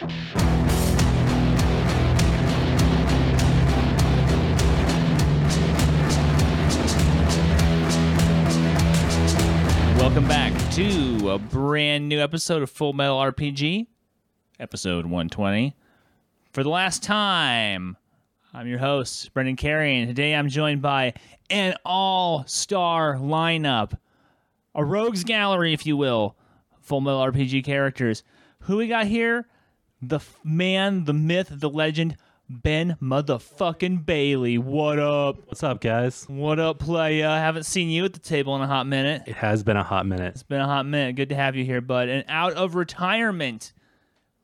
Welcome back to a brand new episode of Full Metal RPG, episode 120. For the last time, I'm your host, Brendan Carey, and today I'm joined by an all star lineup, a rogues gallery, if you will, Full Metal RPG characters. Who we got here? The f- man, the myth, the legend, Ben motherfucking Bailey. What up? What's up, guys? What up, playa? Haven't seen you at the table in a hot minute. It has been a hot minute. It's been a hot minute. Good to have you here, bud. And out of retirement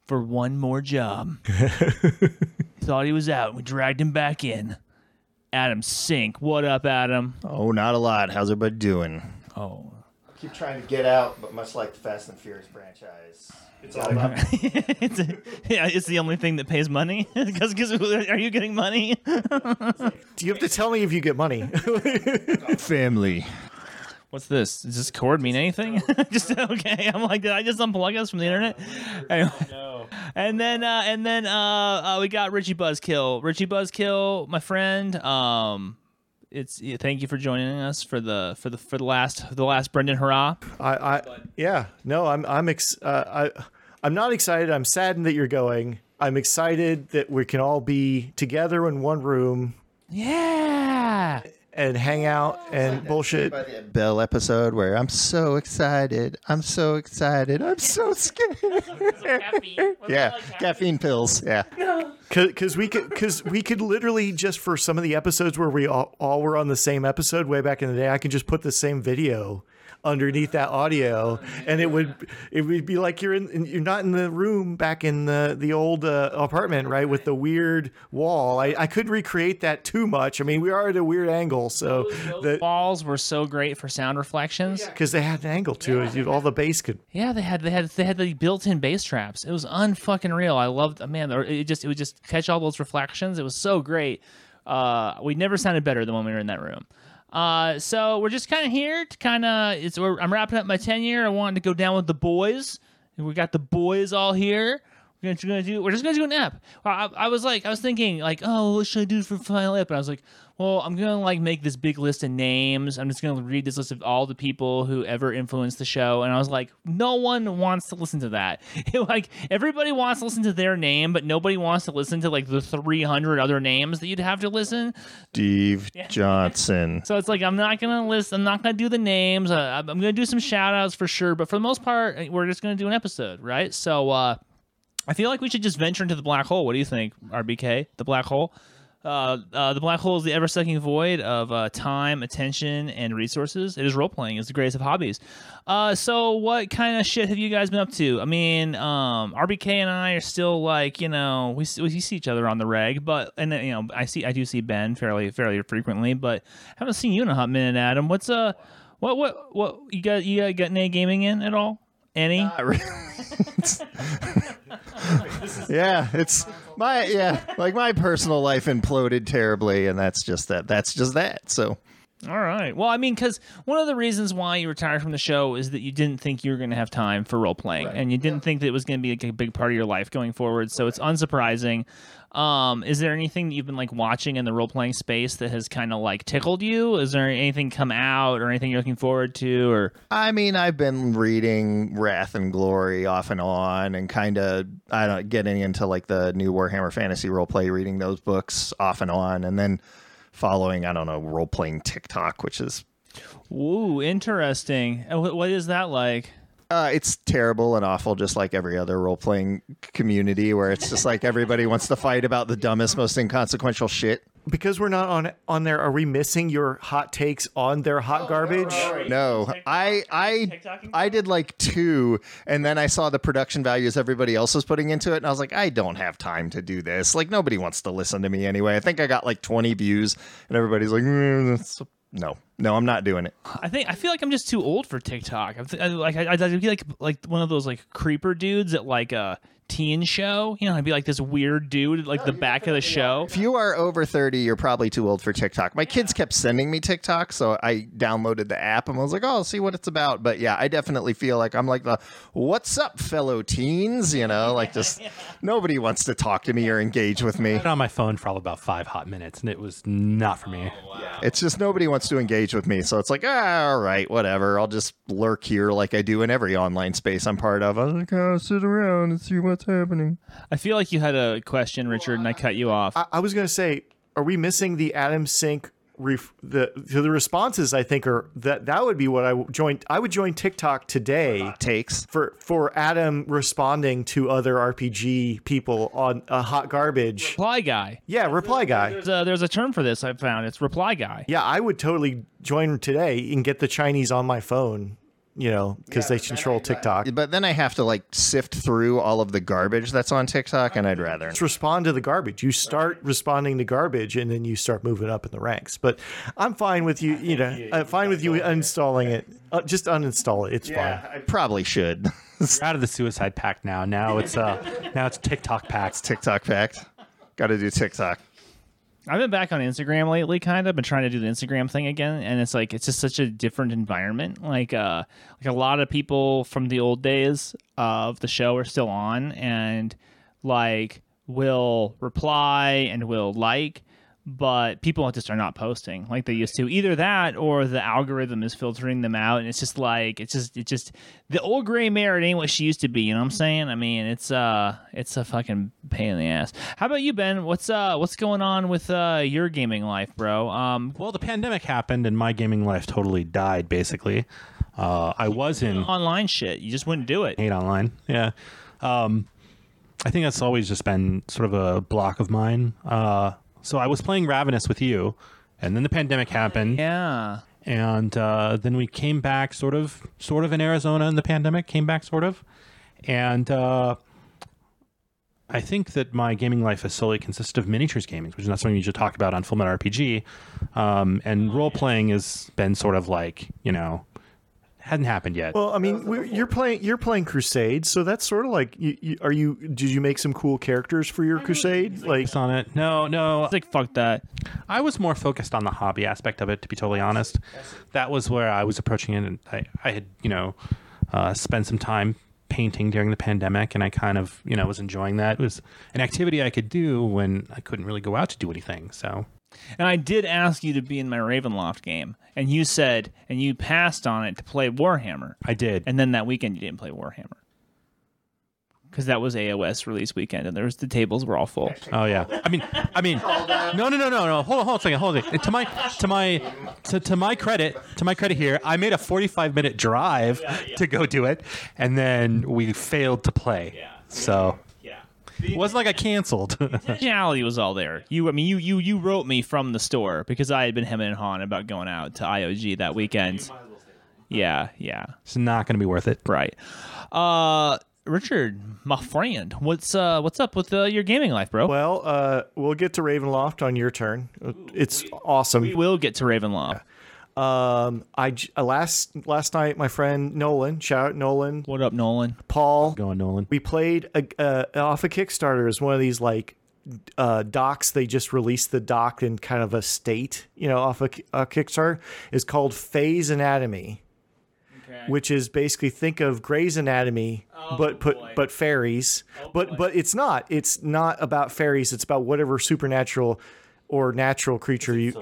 for one more job. Thought he was out. We dragged him back in. Adam Sink. What up, Adam? Oh, not a lot. How's everybody doing? Oh. Keep trying to get out, but much like the Fast and Furious franchise, it's all about it's a, yeah, it's the only thing that pays money. Because are you getting money? Do you have to tell me if you get money? family. What's this? Does this cord mean anything? just okay. I'm like, did I just unplug us from the internet? Anyway. And then uh, and then uh, uh, we got Richie Buzzkill. Richie Buzzkill, my friend. Um, it's yeah, thank you for joining us for the for the for the last the last Brendan hurrah. I, I yeah, no, I'm I'm ex- uh, I I'm not excited. I'm saddened that you're going. I'm excited that we can all be together in one room Yeah. and hang out and bullshit. Bell episode where I'm so excited. I'm so excited. I'm so scared. yeah, caffeine pills. Yeah. Because we could, because we could literally just for some of the episodes where we all, all were on the same episode way back in the day, I can just put the same video underneath that audio, and it would it would be like you're in you're not in the room back in the the old uh, apartment, right, with the weird wall. I, I couldn't recreate that too much. I mean, we are at a weird angle, so the Walls were so great for sound reflections. because they had an angle to it, all the bass could. Yeah, they had they had they had the built-in bass traps. It was unfucking real. I loved man. It just it would just catch all those reflections. It was so great. Uh, we never sounded better than when we were in that room. Uh, so we're just kind of here to kind of it's. I'm wrapping up my tenure. I wanted to go down with the boys. We got the boys all here. We're gonna, gonna do. We're just gonna do an app. I, I was like, I was thinking, like, oh, what should I do for final app? And I was like, well, I'm gonna like make this big list of names. I'm just gonna read this list of all the people who ever influenced the show. And I was like, no one wants to listen to that. like everybody wants to listen to their name, but nobody wants to listen to like the 300 other names that you'd have to listen. Steve Johnson. So it's like I'm not gonna list. I'm not gonna do the names. Uh, I'm I'm gonna do some shout outs for sure, but for the most part, we're just gonna do an episode, right? So uh, I feel like we should just venture into the black hole. What do you think, RBK? The black hole. Uh, uh, the black hole is the ever-sucking void of uh, time, attention, and resources. It is role-playing. It's the greatest of hobbies. Uh, so, what kind of shit have you guys been up to? I mean, um, RBK and I are still like, you know, we, we see each other on the reg, but and then, you know, I see I do see Ben fairly fairly frequently, but I haven't seen you in a hot minute, Adam. What's uh, what what what you got? You got, got any gaming in at all? Any? Not really. yeah, it's my yeah, like my personal life imploded terribly, and that's just that. That's just that. So All right. Well, I mean, because one of the reasons why you retired from the show is that you didn't think you were going to have time for role playing, and you didn't think that it was going to be like a big part of your life going forward. So it's unsurprising. Um, is there anything that you've been like watching in the role playing space that has kind of like tickled you? Is there anything come out or anything you're looking forward to? Or I mean, I've been reading Wrath and Glory off and on, and kind of I don't getting into like the new Warhammer Fantasy role play, reading those books off and on, and then following I don't know role playing TikTok, which is ooh, interesting. What is that like? Uh, it's terrible and awful, just like every other role playing community, where it's just like everybody wants to fight about the dumbest, most inconsequential shit. Because we're not on on there, are we missing your hot takes on their hot garbage? No, I I I did like two, and then I saw the production values everybody else was putting into it, and I was like, I don't have time to do this. Like nobody wants to listen to me anyway. I think I got like twenty views, and everybody's like, mm, that's, no. No, I'm not doing it. I think I feel like I'm just too old for TikTok. I'm I, like I, I'd be like like one of those like creeper dudes at like a teen show. You know, I'd be like this weird dude at like the back of the show. If you are over 30, you're probably too old for TikTok. My kids kept sending me TikTok, so I downloaded the app and I was like, oh, I'll see what it's about. But yeah, I definitely feel like I'm like the, what's up, fellow teens? You know, like just nobody wants to talk to me or engage with me. I had it on my phone for all about five hot minutes, and it was not for me. It's just nobody wants to engage with me. So it's like, ah, all right, whatever. I'll just lurk here like I do in every online space I'm part of. I'm like, I'll sit around and see what's happening. I feel like you had a question, Richard, and I cut you off. I, I was going to say, are we missing the Adam Sync? Ref, the the responses I think are that that would be what I would join. I would join TikTok today Takes. for for Adam responding to other RPG people on a hot garbage. reply guy. Yeah, reply guy. There's a, there's a term for this I found. It's reply guy. Yeah, I would totally join today and get the Chinese on my phone. You know, because they control TikTok. But then I have to like sift through all of the garbage that's on TikTok, and I'd rather. Just respond to the garbage. You start responding to garbage, and then you start moving up in the ranks. But I'm fine with you. You know, I'm fine with you uninstalling it. Uh, just uninstall it. It's fine. I probably should. We're out of the suicide pact now. Now it's uh now it's TikTok pact. TikTok fact. Got to do TikTok. I've been back on Instagram lately, kind of. Been trying to do the Instagram thing again, and it's like it's just such a different environment. Like, uh, like a lot of people from the old days of the show are still on, and like will reply and will like, but people just are not posting like they used to. Either that, or the algorithm is filtering them out, and it's just like it's just it's just the old gray mare. It ain't what she used to be. You know what I'm saying? I mean, it's uh, it's a fucking pain in the ass. How about you, Ben? What's uh, what's going on with uh your gaming life, bro? Um, Well, the pandemic happened, and my gaming life totally died. Basically, uh, I was in online shit. You just wouldn't do it. hate online. Yeah. Um, I think that's always just been sort of a block of mine. Uh, so I was playing Ravenous with you, and then the pandemic happened, Yeah. and uh, then we came back, sort of, sort of in Arizona in the pandemic. Came back, sort of, and uh, I think that my gaming life has solely consisted of miniatures gaming, which is not something you should talk about on Full Metal RPG. Um, and role playing has been sort of like you know hadn't happened yet. Well, I mean, you're playing you're playing Crusade, so that's sort of like. You, you, are you? Did you make some cool characters for your Crusade? Like, on it. No, no. It's like fuck that. I was more focused on the hobby aspect of it, to be totally honest. That was where I was approaching it, and I, I had, you know, uh, spent some time painting during the pandemic, and I kind of, you know, was enjoying that. It was an activity I could do when I couldn't really go out to do anything. So And I did ask you to be in my Ravenloft game, and you said, and you passed on it to play Warhammer. I did. And then that weekend you didn't play Warhammer. Because that was AOS release weekend, and there was the tables were all full. Oh yeah. I mean, I mean, no, no, no, no, no. Hold on, hold on a second, hold on. To my, to my, to, to my credit, to my credit here, I made a forty-five minute drive to go do it, and then we failed to play. Yeah. So Yeah. It wasn't like I canceled. Intentionality was all there. You, I mean, you, you, you wrote me from the store because I had been hemming and hawing about going out to IOG that weekend. Yeah, yeah, it's not going to be worth it. right. Uh, Richard, my friend, what's uh, what's up with uh, your gaming life, bro? well, uh, we'll get to Ravenloft on your turn. It's awesome. we will get to Ravenloft. Um, I j- uh, last last night, my friend Nolan, shout out Nolan, What up, Nolan? Paul. Going Nolan. We played a, uh, off a Kickstarter as one of these like uh, docs. They just released the doc in kind of a state, you know, off a, a Kickstarter. Is called Phase Anatomy, which is basically think of Grey's Anatomy, but put but fairies. but but it's not. It's not about fairies. It's about whatever supernatural or natural creature you.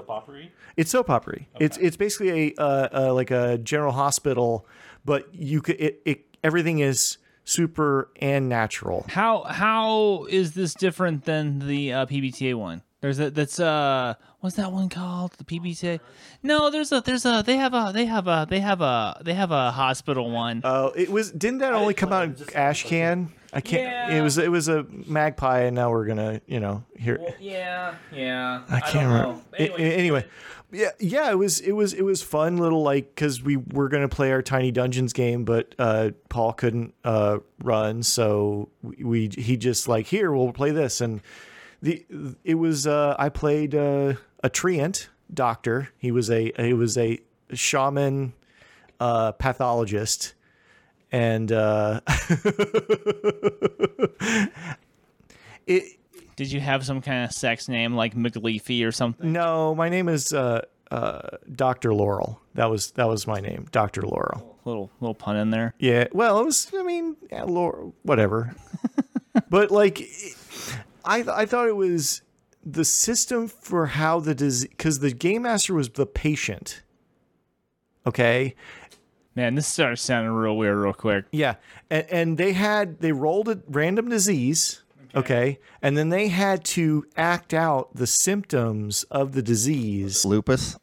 It's soap opera. It's it's basically a uh, uh, like a general hospital, but you could it, it everything is super and natural. How how is this different than the uh, PBTA one? There's a that's uh what's that one called? The PBTA? No, there's a there's a they have a they have a they have a they have a hospital one. Oh, it was didn't that only come out in Ashcan? I can't. Yeah. It was it was a magpie, and now we're gonna you know hear. yeah, yeah. I can't remember. A- a- Anyway, yeah, yeah, it was it was it was fun little like because we were gonna play our Tiny Dungeons game, but uh, Paul couldn't uh, run, so we, we he just like here we'll play this, and the it was uh, I played uh, a treant, doctor. He was a he was a shaman uh, pathologist, and uh, it. Did you have some kind of sex name like McLeafy or something? No, my name is uh, uh, Doctor Laurel. That was that was my name, Doctor Laurel. Little little pun in there. Yeah, well, it was. I mean, yeah, Laurel, whatever. but like, I I thought it was the system for how the disease because the game master was the patient. Okay, Man, this started sounding real weird real quick. Yeah, and, and they had they rolled a random disease. Okay. and then they had to act out the symptoms of the disease. Lupus.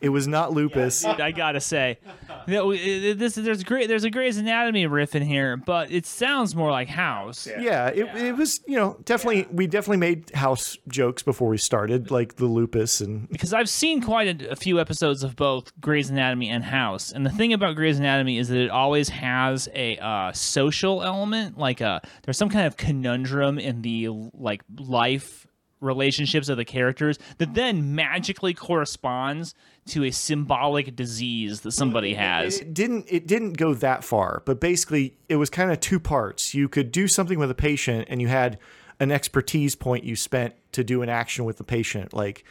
It was not lupus. I gotta say, you know, it- it- this there's great there's a Grey's Anatomy riff in here, but it sounds more like House. Yeah, it, it was you know definitely we definitely made house jokes before we started, like the lupus and because I've seen quite a, a few episodes of both Grey's Anatomy and House, and the thing about Grey's Anatomy is that it always has a uh, social element, like a there's some kind of conundrum in the like life relationships of the characters that then magically corresponds to a symbolic disease that somebody has. it didn't it didn't go that far, but basically it was kind of two parts. You could do something with a patient, and you had an expertise point you spent to do an action with the patient, like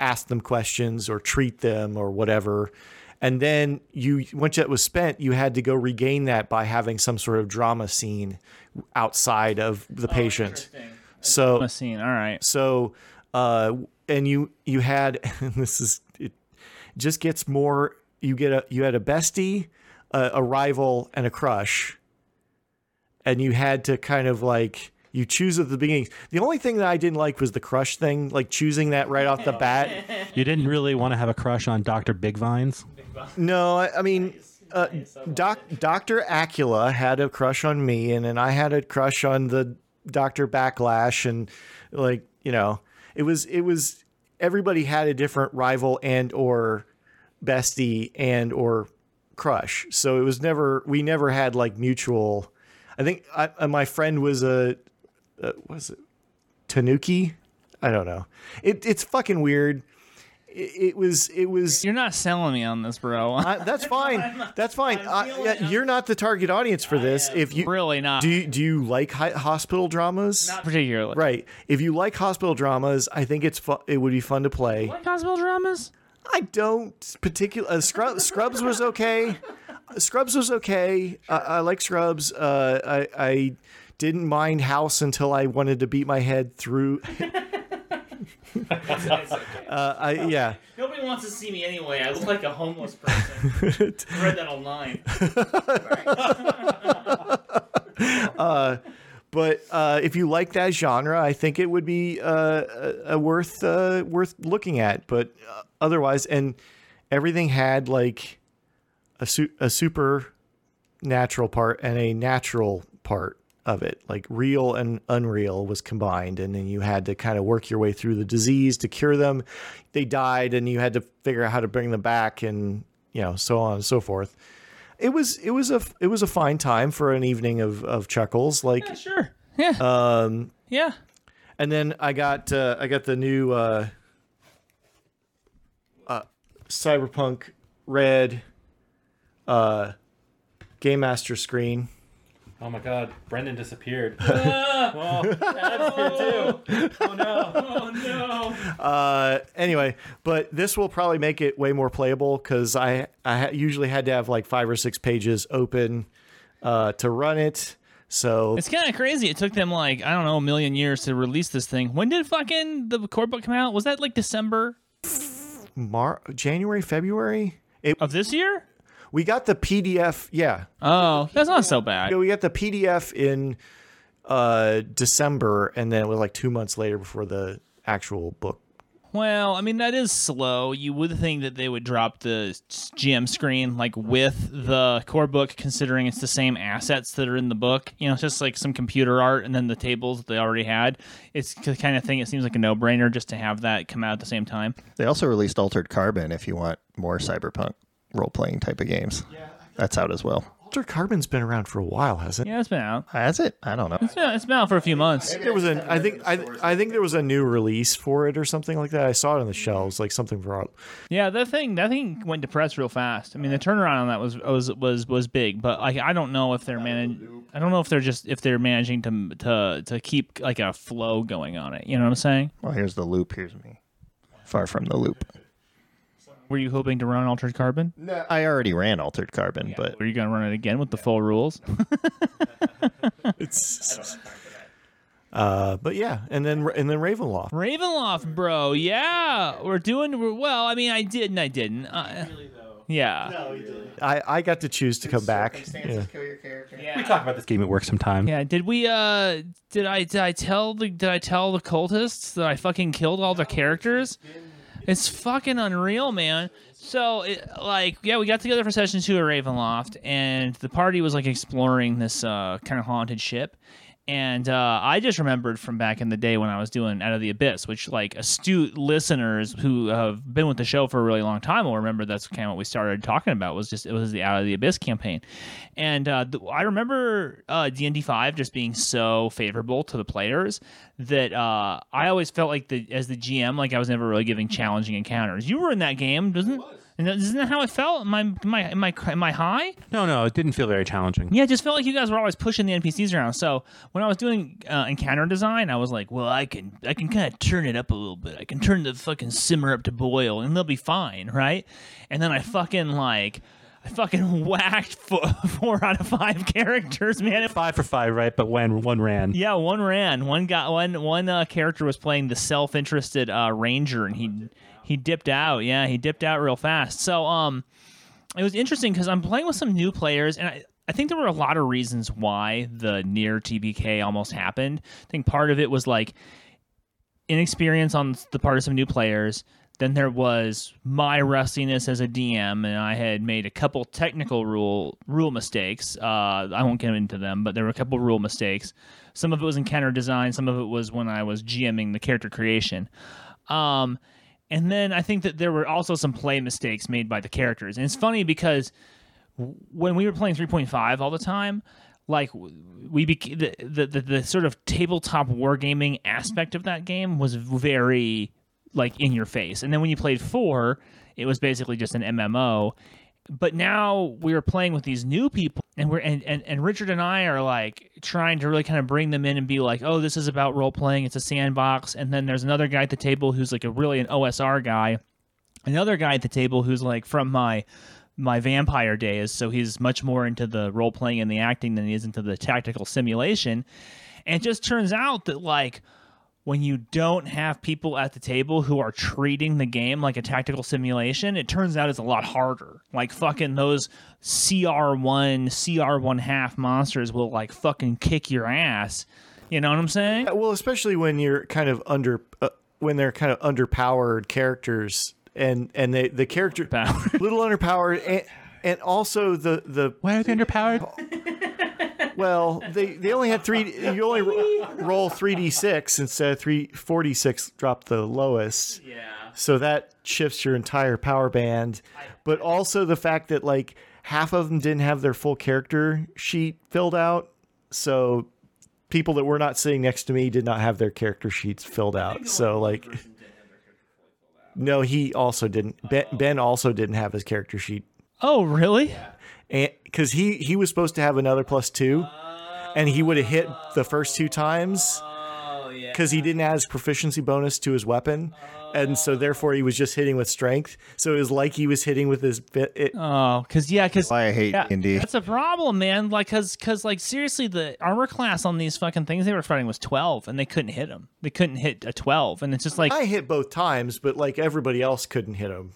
ask them questions or treat them or whatever. And then you once that was spent, you had to go regain that by having some sort of drama scene outside of the oh, patient. So A scene, all right. so, uh, and you you had and this is it just gets more. You get a you had a bestie, a, a rival, and a crush, and you had to kind of like you choose at the beginning. The only thing that I didn't like was the crush thing, like choosing that right off the bat. You didn't really want to have a crush on Doctor Big Vines. No, I, I mean. Uh, Doc, Dr. Acula had a crush on me, and then I had a crush on the Dr. Backlash, and like you know, it was it was everybody had a different rival and or bestie and or crush. So it was never we never had like mutual. I think I, uh, my friend was a uh, was it Tanuki? I don't know. It it's fucking weird. It, it was it was You're not selling me on this, bro. I, that's fine. That's fine. I, you're not the target audience for this. If you really not. do, you, do you like hospital dramas? not particularly. Right. If you like hospital dramas, I think it's fu- it would be fun to play. Like hospital dramas? I don't particular. Uh, Scrub, Scrubs was okay. Scrubs was okay. I, I like Scrubs. Uh, I I didn't mind House until I wanted to beat my head through. uh, I yeah. Nobody wants to see me anyway. I look like a homeless person. I read that online. but uh, if you like that genre, I think it would be uh, worth uh, worth looking at. But uh, otherwise, and everything had like a su- a super natural part and a natural part of it, like real and unreal was combined, and then you had to kind of work your way through the disease to cure them. They died, and you had to figure out how to bring them back, and you know, so on and so forth. It was it was a it was a fine time for an evening of of chuckles. Like Yeah, sure. Yeah. um, yeah. and then I got uh, I got the new uh, uh, Cyberpunk Red uh, Game Master screen. Oh my God, Brendan disappeared. Oh Adam's here too. Oh no. Oh no! Uh, anyway, but this will probably make it way more playable because I I usually had to have like five or six pages open uh, to run it. So It's kind of crazy. It took them like I don't know a million years to release this thing. When did fucking the core book come out? Was that like December Mar- January February. It, of this year? We got the PDF. Yeah, Oh, that's not so bad. Yeah, we got the PDF in uh December, and then it was like two months later before the actual book. Well, I mean that is slow. You would think that they would drop the GM screen like with the core book, considering it's the same assets that are in the book. You know, it's just like some computer art and then the tables that they already had. It's the kind of thing. It seems like a no-brainer just to have that come out at the same time. They also released Altered Carbon if you want more cyberpunk role playing type of games. That's out as well. Altered Carbon's been around for a while, hasn't it? Yeah, it's been out. Has it? I don't know. It's been, it's been out for a few months. There was a, I think, I, I think there was a new release for it or something like that. I saw it on the shelves, like something for. Yeah, that thing that thing went to press real fast. I mean, the turnaround on that was was was was big, but like I don't know if they're managing. I don't know if they're just if they're managing to to to keep like a flow going on it. You know what I'm saying? Well, here's the loop. Here's me. Far from the loop. Were you hoping to run Altered Carbon? No, I already ran Altered Carbon, but Were you gonna run it again with the full rules? It's. Uh, but yeah, and then and then Ravenloft. Ravenloft, bro. Yeah, we're doing we're, well. I mean, I did and I didn't. Uh, yeah. I, I got to choose to come back. Yeah. We talk about this game at work sometime. Yeah, did we uh did I did I tell the did I tell the cultists that I fucking killed all the characters? It's fucking unreal, man. So it, like yeah, we got together for session 2 at Ravenloft and the party was like exploring this uh kind of haunted ship. And uh, I just remembered from back in the day when I was doing Out of the Abyss, which like astute listeners who have been with the show for a really long time will remember that's kind of what we started talking about was just it was the Out of the Abyss campaign, and uh, th- I remember uh, D and D five just being so favorable to the players that uh, I always felt like the as the GM like I was never really giving challenging encounters. You were in that game, doesn't? And isn't that how it felt? Am I, am I, am I, am I high? No, no, it didn't feel very challenging. Yeah, it just felt like you guys were always pushing the NPCs around. So when I was doing uh, encounter design, I was like, well, I can I can kind of turn it up a little bit. I can turn the fucking simmer up to boil, and they'll be fine, right? And then I fucking like. I fucking whacked four, four out of five characters, man. Five for five, right? But when one ran. Yeah, one ran. One got one. One uh, character was playing the self-interested uh, ranger, and he he dipped out. Yeah, he dipped out real fast. So um, it was interesting because I'm playing with some new players, and I. I think there were a lot of reasons why the near TPK almost happened. I think part of it was like inexperience on the part of some new players. Then there was my rustiness as a DM, and I had made a couple technical rule rule mistakes. Uh, I won't get into them, but there were a couple rule mistakes. Some of it was encounter design. Some of it was when I was GMing the character creation. Um, and then I think that there were also some play mistakes made by the characters. And it's funny because when we were playing 3.5 all the time, like we beca- the, the, the the sort of tabletop wargaming aspect of that game was very like in your face. And then when you played 4, it was basically just an MMO. But now we are playing with these new people and we're and, and, and Richard and I are like trying to really kind of bring them in and be like, "Oh, this is about role playing. It's a sandbox." And then there's another guy at the table who's like a really an OSR guy. Another guy at the table who's like from my my vampire days, so he's much more into the role playing and the acting than he is into the tactical simulation. And it just turns out that like when you don't have people at the table who are treating the game like a tactical simulation, it turns out it's a lot harder. Like fucking those CR1, CR1 half monsters will like fucking kick your ass. You know what I'm saying? Well, especially when you're kind of under, uh, when they're kind of underpowered characters, and and they the character Underpowered. little underpowered, and and also the the Why are they underpowered? well they they only had three. You only ro- roll three d six instead of three forty six. Drop the lowest. Yeah. So that shifts your entire power band. But also the fact that like half of them didn't have their full character sheet filled out. So people that were not sitting next to me did not have their character sheets filled out. So like No, he also didn't. Ben, ben also didn't have his character sheet. Oh, really? And cuz he he was supposed to have another plus 2 and he would have hit the first two times Oh, yeah. because he didn't add his proficiency bonus to his weapon, and so therefore he was just hitting with strength. So it was like he was hitting with his. Bit, it, Oh, cuz yeah, cuz Why I hate Yeah, D&D. That's a problem, man. Like, cause, cause, like, seriously, the armor class on these fucking things they were fighting was twelve, and they couldn't hit them. They couldn't hit a twelve, and it's just like, I hit both times, but like everybody else couldn't hit him.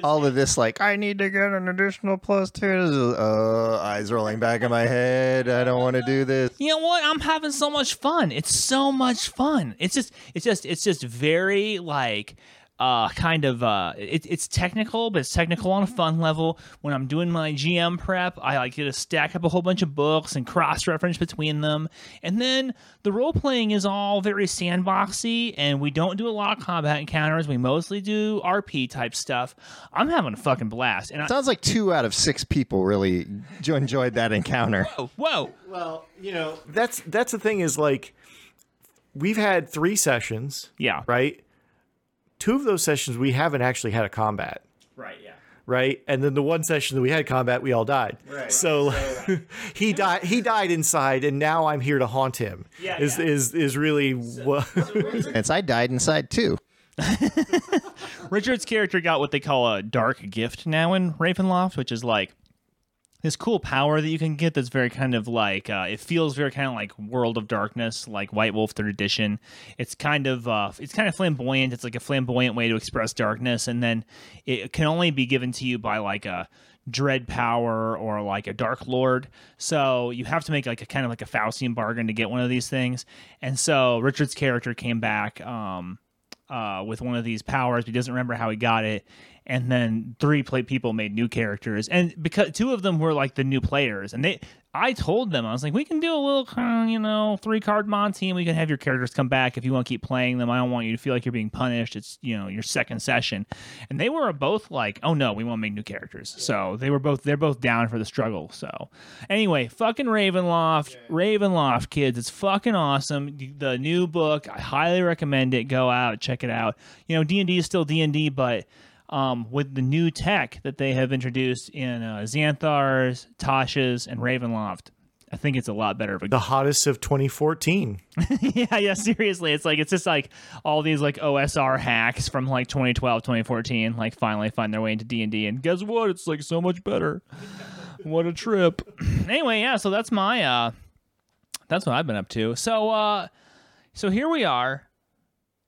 All of this, like, I need to get an additional plus two. Uh, eyes rolling back in my head. I don't want to do this. you know what? I'm having so much fun. It's so much fun. It's just, it's just, it's just very like uh, kind of uh, it, it's technical, but it's technical on a fun level. When I'm doing my GM prep, I like to stack up a whole bunch of books and cross reference between them. And then the role playing is all very sandboxy, and we don't do a lot of combat encounters. We mostly do RP type stuff. I'm having a fucking blast. And I, Sounds like two out of six people really enjoyed that encounter. whoa, whoa, Well, you know, that's that's the thing is like we've had three sessions, yeah, right? Two of those sessions we haven't actually had a combat, right, yeah. right? And then the one session that we had combat, we all died. Right. So he died. He died inside, and now I'm here to haunt him. Yeah, is yeah. is is really what? And I died inside too. Richard's character got what they call a dark gift now in Ravenloft, which is like this cool power that you can get that's very kind of like uh, it feels very kind of like World of Darkness, like White Wolf Third Edition. It's kind of uh, it's kind of flamboyant. It's like a flamboyant way to express darkness, and then it can only be given to you by like a dread power or like a dark lord so you have to make like a kind of like a faustian bargain to get one of these things and so richard's character came back um uh, with one of these powers. He doesn't remember how he got it. And then three play people made new characters, and because two of them were like the new players, and they, I told them I was like, we can do a little, of, you know, three card Monty, and we can have your characters come back if you want to keep playing them. I don't want you to feel like you're being punished. It's you know your second session, and they were both like, oh no, we want to make new characters. So they were both they're both down for the struggle. So anyway, fucking Ravenloft, Ravenloft kids, it's fucking awesome. The new book, I highly recommend it. Go out, check it out. You know, D and D is still D and D, but um, with the new tech that they have introduced in uh, Xanathar's, Tasha's, and Ravenloft, I think it's a lot better of a the hottest of 2014. yeah, yeah, seriously. It's like it's just like all these like OSR hacks from like 2012, 2014 like finally find their way into D&D and guess what? It's like so much better. what a trip. anyway, yeah, so that's my uh that's what I've been up to. So uh so here we are.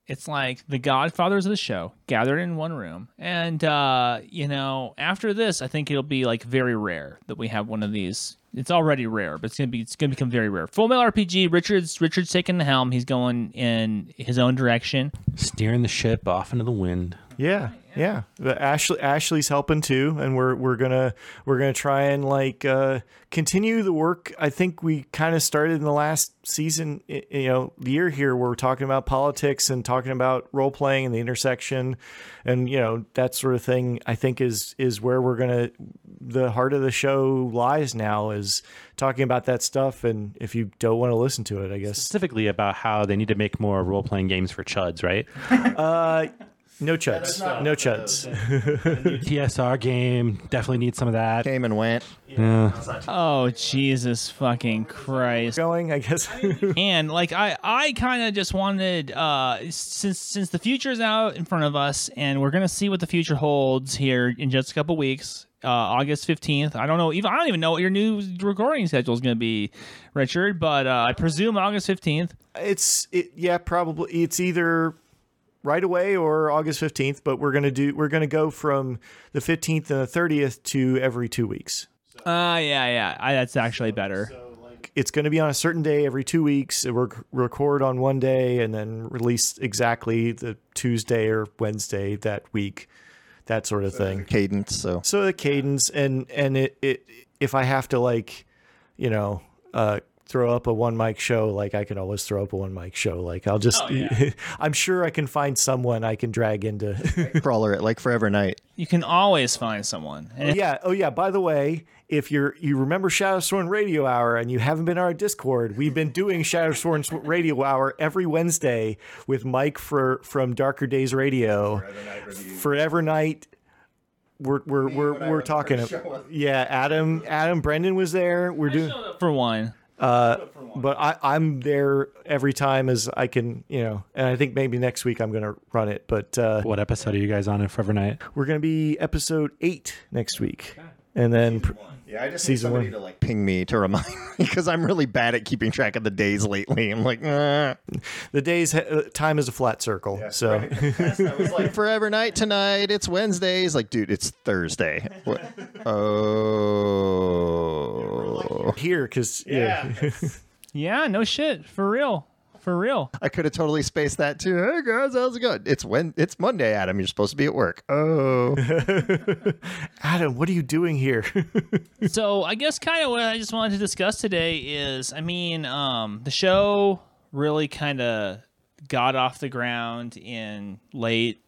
It's like the godfathers of the show gathered in one room. And uh, you know, after this, I think it'll be like very rare that we have one of these. It's already rare, but it's gonna be it's gonna become very rare. Full Metal RPG, Richard's Richard's taking the helm. He's going in his own direction. Steering the ship off into the wind. Yeah, yeah. But Ashley Ashley's helping too, and we're we're gonna we're gonna try and like uh, continue the work. I think we kind of started in the last season, you know, year here, where we're talking about politics and talking about role playing and the intersection, and you know that sort of thing. I think is is where we're gonna the heart of the show lies now is talking about that stuff. And if you don't want to listen to it, I guess Specifically about how they need to make more role playing games for chuds, right? no chuds, no chuds. TSR game definitely needs some of that. Came and went. Yeah. Oh Jesus fucking Christ! Going, I guess. and like I I kind of just wanted uh since since the future is out in front of us and we're gonna see what the future holds here in just a couple weeks. Uh, August fifteenth. I don't know. Even I don't even know what your new recording schedule is going to be, Richard. But uh, I presume August fifteenth. it's it, yeah probably it's either right away or august 15th but we're gonna do we're gonna go from the 15th and the 30th to every two weeks Uh yeah yeah. I, that's actually better. it's going to be on a certain day every two weeks we're record on one day and then release exactly the tuesday or wednesday that week that sort of thing Cadence. So so the cadence and and it, it if i have to like you know uh throw up a one mic show like i can always throw up a one mic show like i'll just oh, i'm sure i can find someone i can drag into crawler it like Forever Knight. You can always find someone. And yeah oh yeah by the way if you're you remember Shadowsworn Radio Hour and you haven't been on our Discord, we've been doing Shadowsworn Radio Hour every Wednesday with Mike for from Darker Days Radio. Forever Knight. We're we're we're, we're talking. Yeah, Adam Adam Brendan was there. We're doing, for one. but I I'm there every time as I can, you know. And I think maybe next week I'm gonna run it. But uh, What episode are you guys on in Forever Knight? we're gonna be episode eight next week, and then. pr- Yeah, I just Season need somebody one. to like ping me to remind me because I'm really bad at keeping track of the days lately. I'm like, nah. the days uh, time is a flat circle so I was like, Forever Knight tonight. It's Wednesday. Wednesdays. Like, dude, it's Thursday. What? Oh. Here because yeah Yeah, no shit. For real. For For real. I could have totally spaced that too. Hey guys, how's it going? It's when it's Monday, Adam. You're supposed to be at work. Oh, Adam, what are you doing here? so I guess kind of what I just wanted to discuss today is, I mean, um, the show really kind of got off the ground in late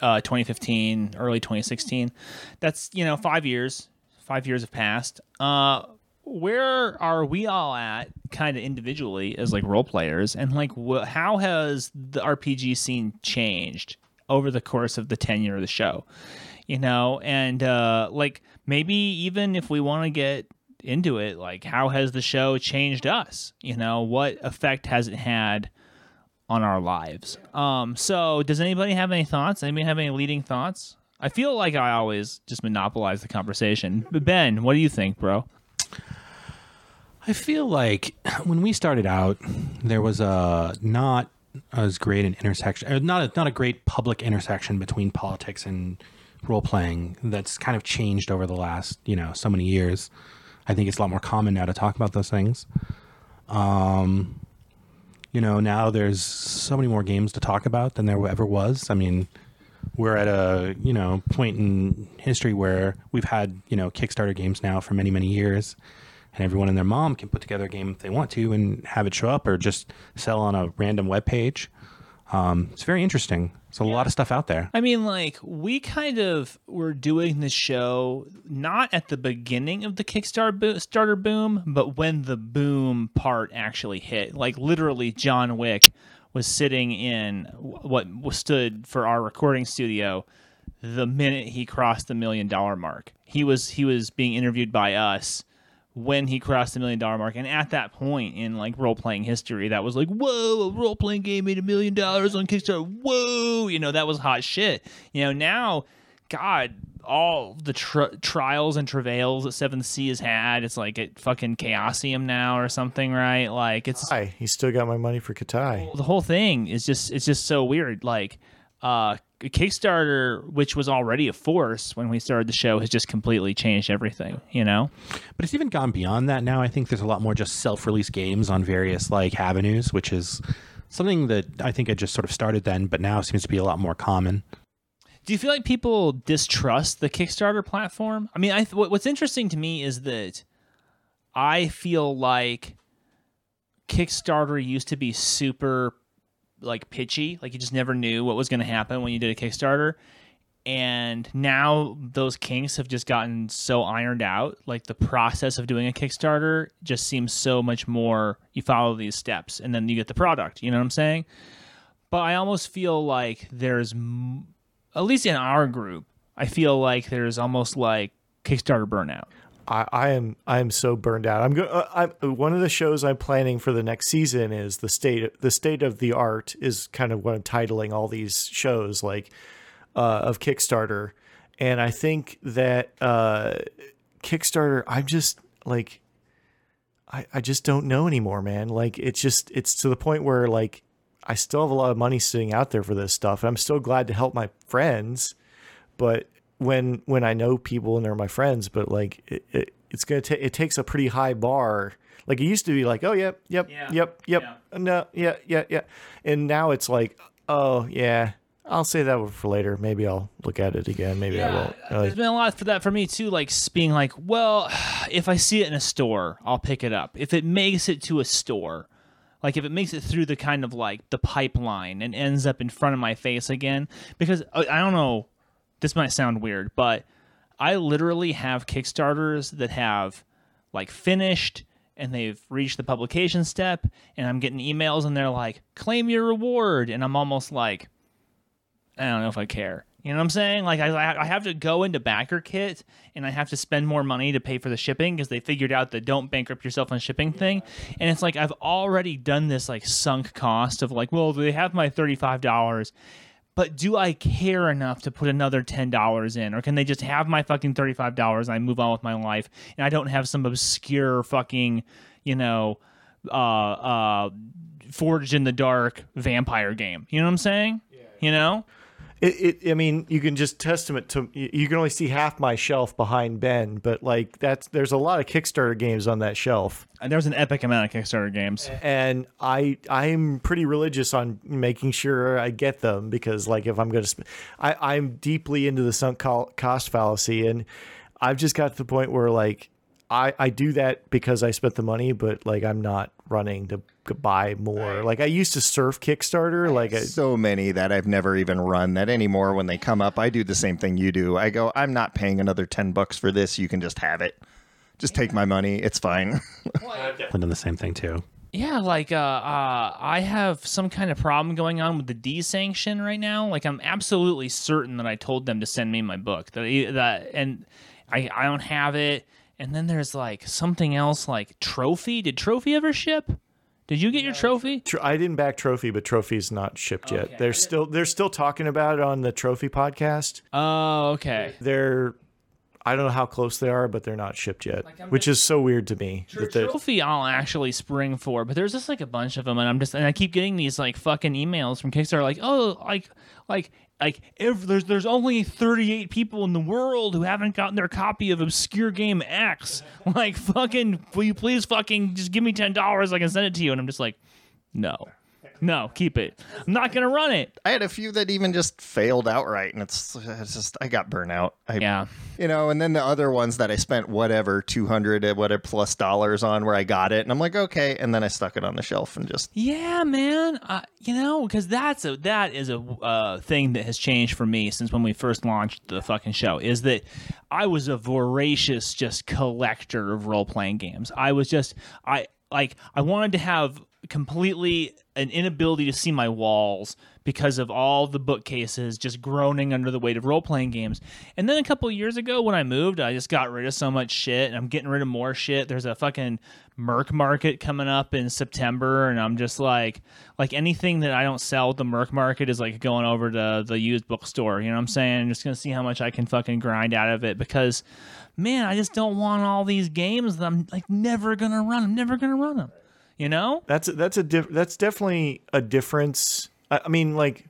uh, 2015, early 2016. That's you know five years. Five years have passed. Uh, where are we all at, kind of individually as like role players, and like wh- how has the RPG scene changed over the course of the tenure of the show? You know, and uh, like maybe even if we want to get into it, like how has the show changed us? You know, what effect has it had? on our lives. Um, so does anybody have any thoughts? Anybody have any leading thoughts? I feel like I always just monopolize the conversation. But Ben, what do you think, bro? I feel like when we started out, there was a not as great an intersection, uh, not a, not a great public intersection between politics and role playing. That's kind of changed over the last you know so many years. I think it's a lot more common now to talk about those things. Um, you know, now there's so many more games to talk about than there ever was. I mean, we're at a you know point in history where we've had you know Kickstarter games now for many many years, and everyone and their mom can put together a game if they want to and have it show up or just sell on a random web page. Um, it's very interesting. There's a lot of stuff out there. I mean, like, we kind of were doing the show not at the beginning of the Kickstarter boom, but when the boom part actually hit. Like, literally, John Wick was sitting in what stood for our recording studio the minute he crossed the million dollar mark. He was he was being interviewed by us when he crossed the million dollar mark. And at that point in like role playing history, that was like, whoa, a role playing game made a million dollars on Kickstarter. Whoa, you know, that was hot shit. You know, now, God, all the tr- trials and travails that Seventh Sea has had, it's like at fucking Chaosium now or something, right? Like it's Hi, he still got my money for Khitai. the whole thing is just it's just so weird. Like uh Kickstarter, which was already a force when we started the show, has just completely changed everything. You know. But it's even gone beyond that now. I think there's a lot more just self-release games on various like avenues, which is something that I think had just sort of started then, but now seems to be a lot more common. Do you feel like people distrust the Kickstarter platform? I mean, I th- what's interesting to me is that I feel like Kickstarter used to be super like pitchy, like you just never knew what was going to happen when you did a Kickstarter. And now those kinks have just gotten so ironed out. Like the process of doing a Kickstarter just seems so much more. You follow these steps and then you get the product. You know what I'm saying? But I almost feel like there's at least in our group, I feel like there's almost like Kickstarter burnout. I, I am I am so burned out. I'm going. Uh, I'm one of the shows I'm planning for the next season is the state the state of the art is kind of what I'm titling all these shows like uh, of Kickstarter, and I think that uh, Kickstarter. I'm just like I I just don't know anymore, man. Like it's just it's to the point where like I still have a lot of money sitting out there for this stuff. And I'm still glad to help my friends, but when when I know people and they're my friends, but like it, it it's gonna take it takes a pretty high bar. Like it used to be like, oh yep, yep, Yeah, yep, yep, no, yeah, yeah, yeah, and now it's like, oh yeah, I'll say that for later. Maybe I'll look at it again. Maybe I won't. There's Like, been a lot for that for me too, like being like, well, if I see it in a store, I'll pick it up. If it makes it to a store, like if it makes it through the kind of like the pipeline and ends up in front of my face again, because uh, I don't know, this might sound weird, but I literally have Kickstarters that have like finished and they've reached the publication step, and I'm getting emails and they're like, claim your reward, and I'm almost like. I don't know if I care. You know what I'm saying? Like I, I have to go into BackerKit and I have to spend more money to pay for the shipping because they figured out the don't bankrupt yourself on shipping thing. And it's like I've already done this like sunk cost of like, well, they have my thirty-five dollars, but do I care enough to put another ten dollars in, or can they just have my fucking thirty-five dollars and I move on with my life and I don't have some obscure fucking, you know, uh, uh, forged in the dark vampire game? You know what I'm saying? Yeah. You know? It, it, I mean, you can just testament to. You can only see half my shelf behind Ben, but like that's there's a lot of Kickstarter games on that shelf, And there's an epic amount of Kickstarter games. and I I'm pretty religious on making sure I get them because like if I'm gonna, sp- I I'm deeply into the sunk cost fallacy, and I've just got to the point where like I I do that because I spent the money, but like I'm not running to g- buy more. Like I used to surf Kickstarter, like I, so many that I've never even run that anymore. When they come up, I do the same thing you do. I go, I'm not paying another 10 bucks for this. You can just have it. Just take my money. It's fine. I've done the same thing too. Yeah, like uh, uh, I have some kind of problem going on with the Dee Sanction right now. Like I'm absolutely certain that I told them to send me my book. That that and I I don't have it. And then there's like something else like trophy. Did trophy ever ship? Did you get your trophy? Tr- I didn't back Trophy, but Trophy's not shipped Okay. yet. They're still they're still talking about it on the Trophy podcast. Oh, okay. They're I don't know how close they are, but they're not shipped yet, which is so weird to me. that they're- Trophy I'll actually spring for, but there's just like a bunch of them, and I'm just and I keep getting these like fucking emails from Kickstarter, like oh like like like if there's there's only 38 people in the world who haven't gotten their copy of Obscure Game X. Like fucking, will you please fucking just give me ten dollars? I can send it to you, and I'm just like, no, no, keep it. I'm not gonna run it. I had a few that even just failed outright, and it's, it's just I got burnout. I, Yeah. you know, and then the other ones that I spent whatever two hundred whatever plus dollars on, where I got it, and I'm like, okay, and then I stuck it on the shelf and just Yeah, man. Uh, you know, because that's a that is a uh, thing that has changed for me since when we first launched the fucking show. Is that I was a voracious just collector of role playing games. I was just I like I wanted to have completely an inability to see my walls because of all the bookcases just groaning under the weight of role playing games. And then a couple years ago when I moved, I just got rid of so much shit and I'm getting rid of more shit. There's a fucking Merc market coming up in September and I'm just like like anything that I don't sell at the Merc market is like going over to the used bookstore, you know what I'm saying? I'm just going to see how much I can fucking grind out of it because man, I just don't want all these games that I'm like never going to run. I'm never going to run them. You know? That's that's a diff- that's definitely a difference. I, I mean, like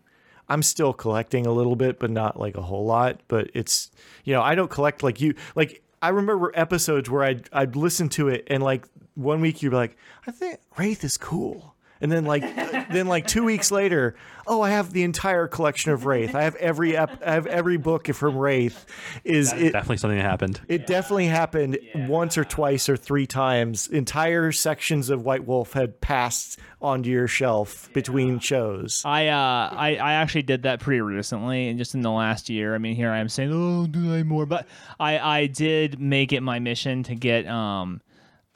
I'm still collecting a little bit, but not like a whole lot. But it's you know I don't collect like you. Like I remember episodes where I'd I'd listen to it and like one week you'd be like, I think Wraith is cool. And then like then like two weeks later, oh, I have the entire collection of Wraith. I have every ep- I have every book from Wraith. Is it Definitely something that happened. it definitely happened once or twice or three times. Entire sections of White Wolf had passed onto your shelf between shows. I uh I, I actually did that pretty recently and just in the last year. I mean here I am saying, Oh, do I more? But I, I did make it my mission to get um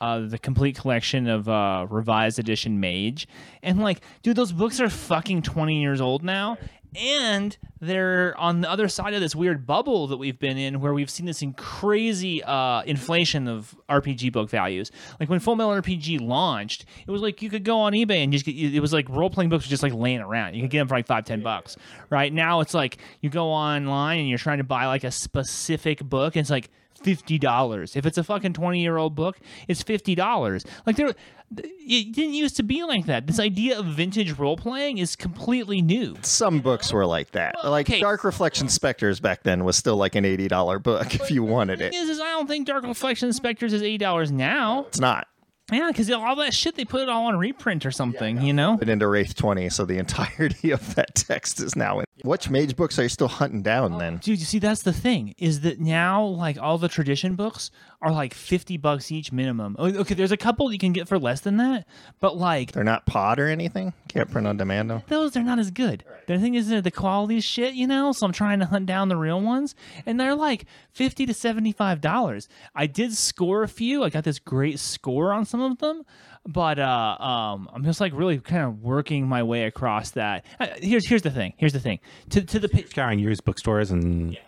uh, the complete collection of uh, revised edition Mage, and like, dude, those books are fucking twenty years old now, and they're on the other side of this weird bubble that we've been in, where we've seen this in crazy uh, inflation of RPG book values. Like when Full Metal RPG launched, it was like you could go on eBay and just get. It was like role playing books were just like laying around. You could get them for like five, ten bucks. Right now, it's like you go online and you're trying to buy like a specific book, and it's like fifty dollars. If it's a fucking twenty year old book, it's fifty dollars. Like there, it didn't used to be like that. This idea of vintage role playing is completely new. some books were like that. like okay. Dark Reflection Specters back then was still like an eighty dollar book if you wanted it. is, is I don't think Dark Reflection Spectres is eighty dollars now. It's not. Yeah, because all that shit they put it all on reprint or something. You know. But into Wraith twenty, so the entirety of that text is now in. Which mage books are you still hunting down oh, then? Dude, you see, that's the thing is that now, like all the tradition books are like fifty bucks each minimum. Okay, there's a couple you can get for less than that, but like They're not pod or anything. Can't print on demand though. those, they're not as good. The thing is that the quality is shit, you know. So I'm trying to hunt down the real ones, and they're like fifty to seventy five dollars. I did score a few. I got this great score on some of them, but uh, um, I'm just like really kind of working my way across that. Uh, here's here's the thing. Here's the thing. To to the pa- Carrying used bookstores and Yeah,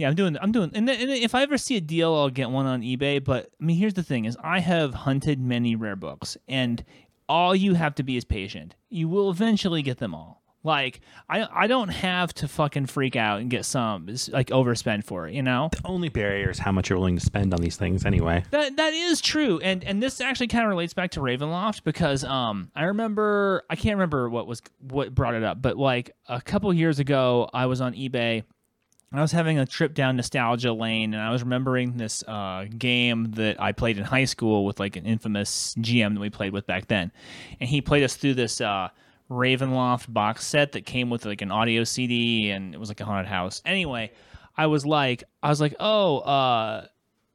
I'm doing. I'm doing. And, then, and then if I ever see a deal, I'll get one on eBay. But I mean, here's the thing: is I have hunted many rare books, and all you have to be is patient. You will eventually get them all. Like I I don't have to fucking freak out and get some like overspend for it, you know? The only barrier is how much you're willing to spend on these things anyway. That that is true, and and this actually kind of relates back to Ravenloft because um I remember I can't remember what was what brought it up, but like a couple years ago I was on eBay. I was having a trip down nostalgia lane, and I was remembering this uh, game that I played in high school with like an infamous GM that we played with back then, and he played us through this uh, Ravenloft box set that came with like an audio CD, and it was like a haunted house. Anyway, I was like, I was like, oh, uh,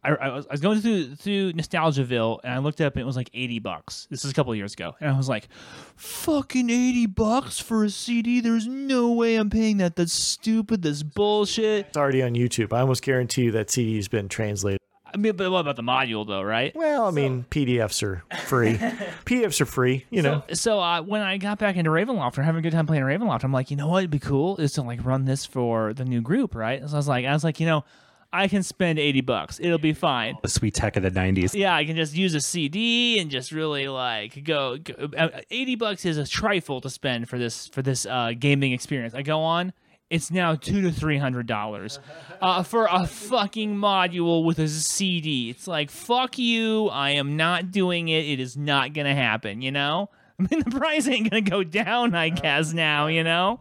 I, I, was, I was going through through Nostalgiaville and I looked up and it was like eighty bucks. This is a couple of years ago, and I was like, "Fucking eighty bucks for a CD? There's no way I'm paying that. That's stupid. That's bullshit." It's already on YouTube. I almost guarantee you that CD's been translated. I mean, but what about the module though, right? Well, I mean, PDFs are free. PDFs are free, you know. So uh, when I got back into Ravenloft or having a good time playing Ravenloft, I'm like, you know what? It'd be cool is to like run this for the new group, right? So I was like, I was like, you know, I can spend eighty bucks. It'll be fine. The sweet tech of the 90s. Yeah, I can just use a CD and just really like go. go uh, Eighty bucks is a trifle to spend for this for this uh, gaming experience. I go on. It's now two to three hundred dollars uh, for a fucking module with a CD. It's like fuck you. I am not doing it. It is not gonna happen. You know. I mean, the price ain't gonna go down. I guess now. You know.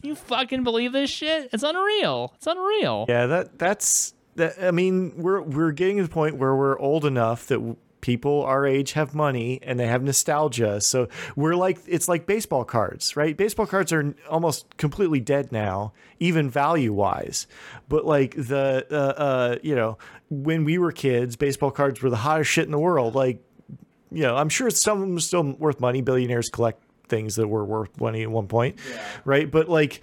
Can you fucking believe this shit? It's unreal. It's unreal. Yeah, that that's that. I mean, we're we're getting to the point where we're old enough that w- people our age have money and they have nostalgia. So we're like it's like baseball cards, right? Baseball cards are almost completely dead now, even value wise. But like the uh, uh, you know when we were kids, baseball cards were the hottest shit in the world. Like you know, I'm sure some of them are still worth money. Billionaires collect things that were worth money at one point, right? But like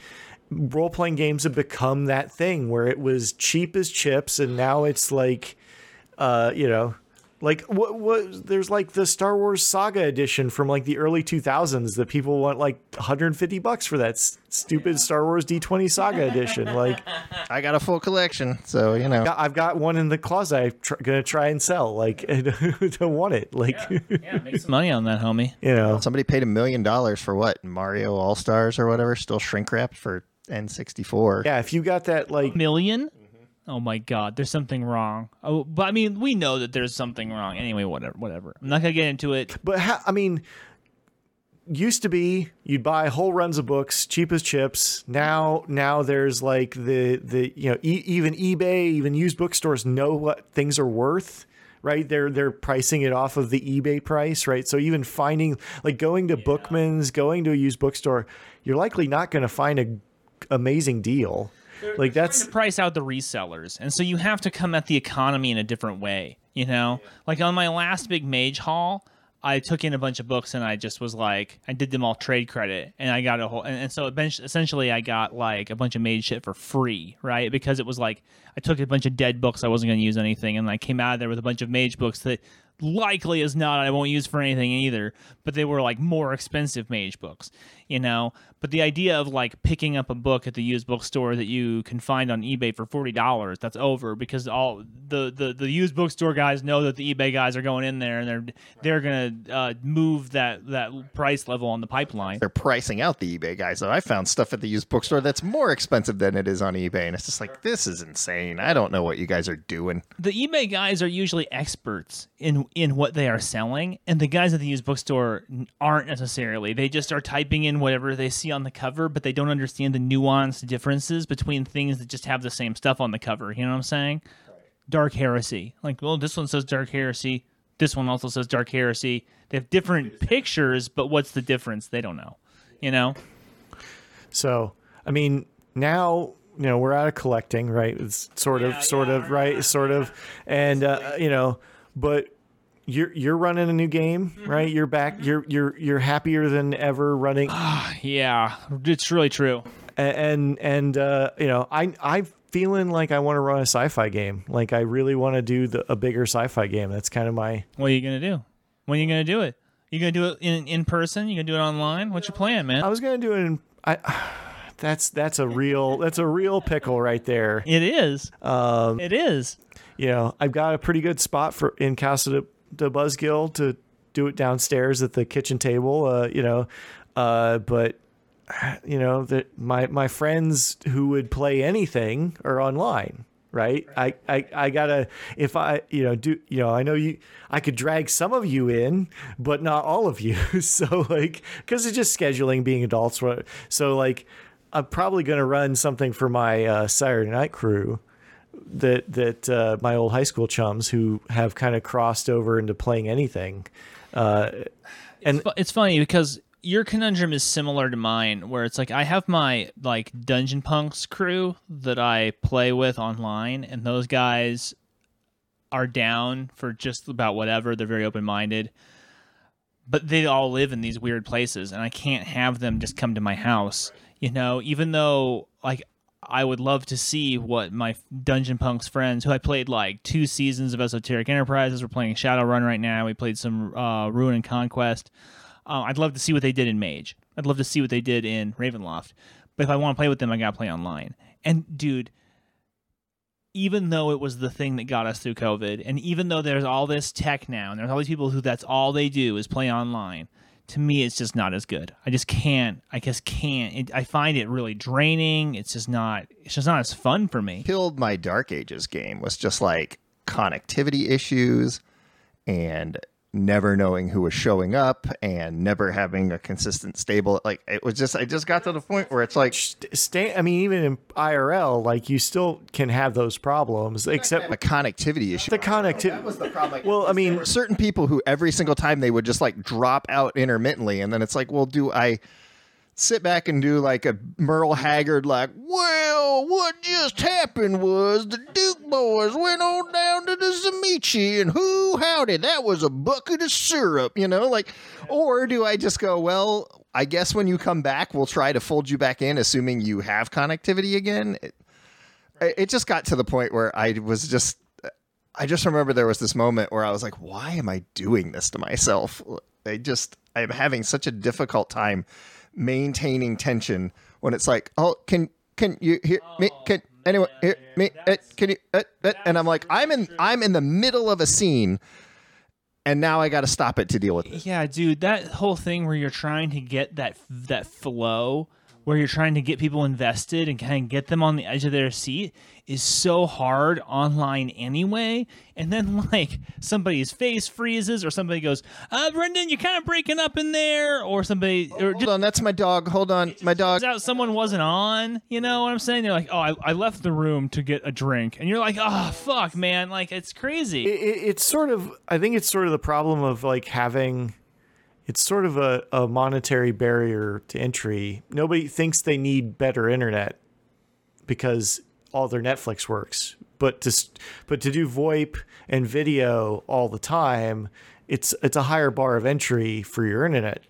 role playing games have become that thing where it was cheap as chips, and now it's like, uh, you know. Like what? What? There's like the Star Wars Saga edition from like the early 2000s that people want like 150 bucks for that s- stupid Star Wars D20 Saga edition. Like, I got a full collection, so you know. I've got one in the closet. I'm tr- gonna try and sell. Like, I don't want it. Like, Yeah, make some money on that, homie. you know. Somebody paid a million dollars for what? Mario All Stars or whatever, still shrink wrapped for N64. Yeah, if you got that like 1000000 Oh my god, there's something wrong. Oh, but I mean, we know that there's something wrong. Anyway, whatever, whatever. I'm not gonna get into it. But ha- I mean, used to be you'd buy whole runs of books, cheap as chips. Now, now there's like the the you know e- even eBay, even used bookstores know what things are worth. Right, they're they're pricing it off of the eBay price, right? So even finding like going to Bookman's, going to a used bookstore, you're likely not going to find a amazing deal. Like that's to price out the resellers, and so you have to come at the economy in a different way. You know, like on my last big mage haul, I took in a bunch of books and I just was like, I did them all trade credit, and I got a whole, and, and so essentially I got like a bunch of mage shit for free, right? Because it was like I took a bunch of dead books I wasn't going to use anything, and I came out of there with a bunch of mage books that likely as not I won't use for anything either, but they were like more expensive mage books, you know. But the idea of like picking up a book at the used bookstore that you can find on eBay for forty dollars, that's over because all the, the the used bookstore guys know that the eBay guys are going in there and they're they're gonna uh, move that that price level on the pipeline. They're pricing out the eBay guys. Though I found stuff at the used bookstore that's more expensive than it is on eBay, and it's just like this is insane. I don't know what you guys are doing. the eBay guys are usually experts in in what they are selling, and the guys at the used bookstore aren't necessarily. They just are typing in whatever they see on the cover, but they don't understand the nuanced differences between things that just have the same stuff on the cover. You know what I'm saying? Dark Heresy. Like, well, this one says Dark Heresy. This one also says Dark Heresy. They have different pictures, but what's the difference? They don't know. You know? So, I mean, now you know we're out of collecting, right? It's sort of, sort of, right? Sort of, and uh, you know, but you're you're running a new game, right? You're back. You're you're you're happier than ever running, Yeah, it's really true. and and uh, you know, I I'm feeling like I want to run a sci-fi game. Like I really want to do the, a bigger sci-fi game. That's kind of my What are you gonna do? When are you gonna do it? You gonna do it in in person? You gonna do it online? What's your plan, man? I was gonna do it. In, I that's that's a real that's a real pickle right there. It is. Um, it is. you know, I've got a pretty good spot for in Casa de, de Buzzkill to do it downstairs at the kitchen table. Uh, you know, uh, but you know that my my friends who would play anything are online right I, I i gotta if i you know do you know i know you i could drag some of you in but not all of you so like because it's just scheduling being adults so like i'm probably gonna run something for my uh, saturday night crew that that uh, my old high school chums who have kind of crossed over into playing anything uh, and Fu- it's funny because your conundrum is similar to mine where it's like i have my like dungeon punks crew that i play with online and those guys are down for just about whatever they're very open-minded but they all live in these weird places and i can't have them just come to my house you know? Even though like i would love to see what my dungeon punks friends who i played like two seasons of esoteric enterprises we're playing shadowrun right now we played some uh, ruin and conquest uh, I'd love to see what they did in Mage. I'd love to see what they did in Ravenloft. But if I want to play with them, I got to play online. And dude, even though it was the thing that got us through COVID, and even though there's all this tech now, and there's all these people who that's all they do is play online, to me, it's just not as good. I just can't. I just can't. It, I find it really draining. It's just not. It's just not as fun for me. Killed my Dark Ages game was just like connectivity issues and never knowing who was showing up and never having a consistent stable like it was just i just got to the point where it's like stay i mean even in irl like you still can have those problems except the connectivity issue the connectivity was the problem. Like, well i mean certain people who every single time they would just like drop out intermittently and then it's like well do i sit back and do like a Merle Haggard, like, well, what just happened was the Duke boys went on down to the Zamichi and who howdy, that was a bucket of syrup, you know, like, or do I just go, well, I guess when you come back, we'll try to fold you back in, assuming you have connectivity again. It, it just got to the point where I was just, I just remember there was this moment where I was like, why am I doing this to myself? I just, I'm having such a difficult time maintaining tension when it's like, oh, can can you hear me? Can anyone hear me? Uh, can you? Uh, uh, and I'm like, I'm in I'm in the middle of a scene, and now I got to stop it to deal with it. Yeah, dude, that whole thing where you're trying to get that that flow, where you're trying to get people invested and kind of get them on the edge of their seat, is so hard online anyway. And then like somebody's face freezes, or somebody goes, "Uh, Brendan, you're kind of breaking up in there," or somebody, or Hold on, that's my dog. Hold on, my dog. turns out someone wasn't on. You know what I'm saying? They're like, "Oh, I, I left the room to get a drink," and you're like, "Oh, fuck, man! Like it's crazy." it, it, it's sort of i think it's sort of the problem of like having it's sort of a, a monetary barrier to entry. Nobody thinks they need better internet because all their netflix works. But to but to do voip and video all the time it's it's a higher bar of entry for your internet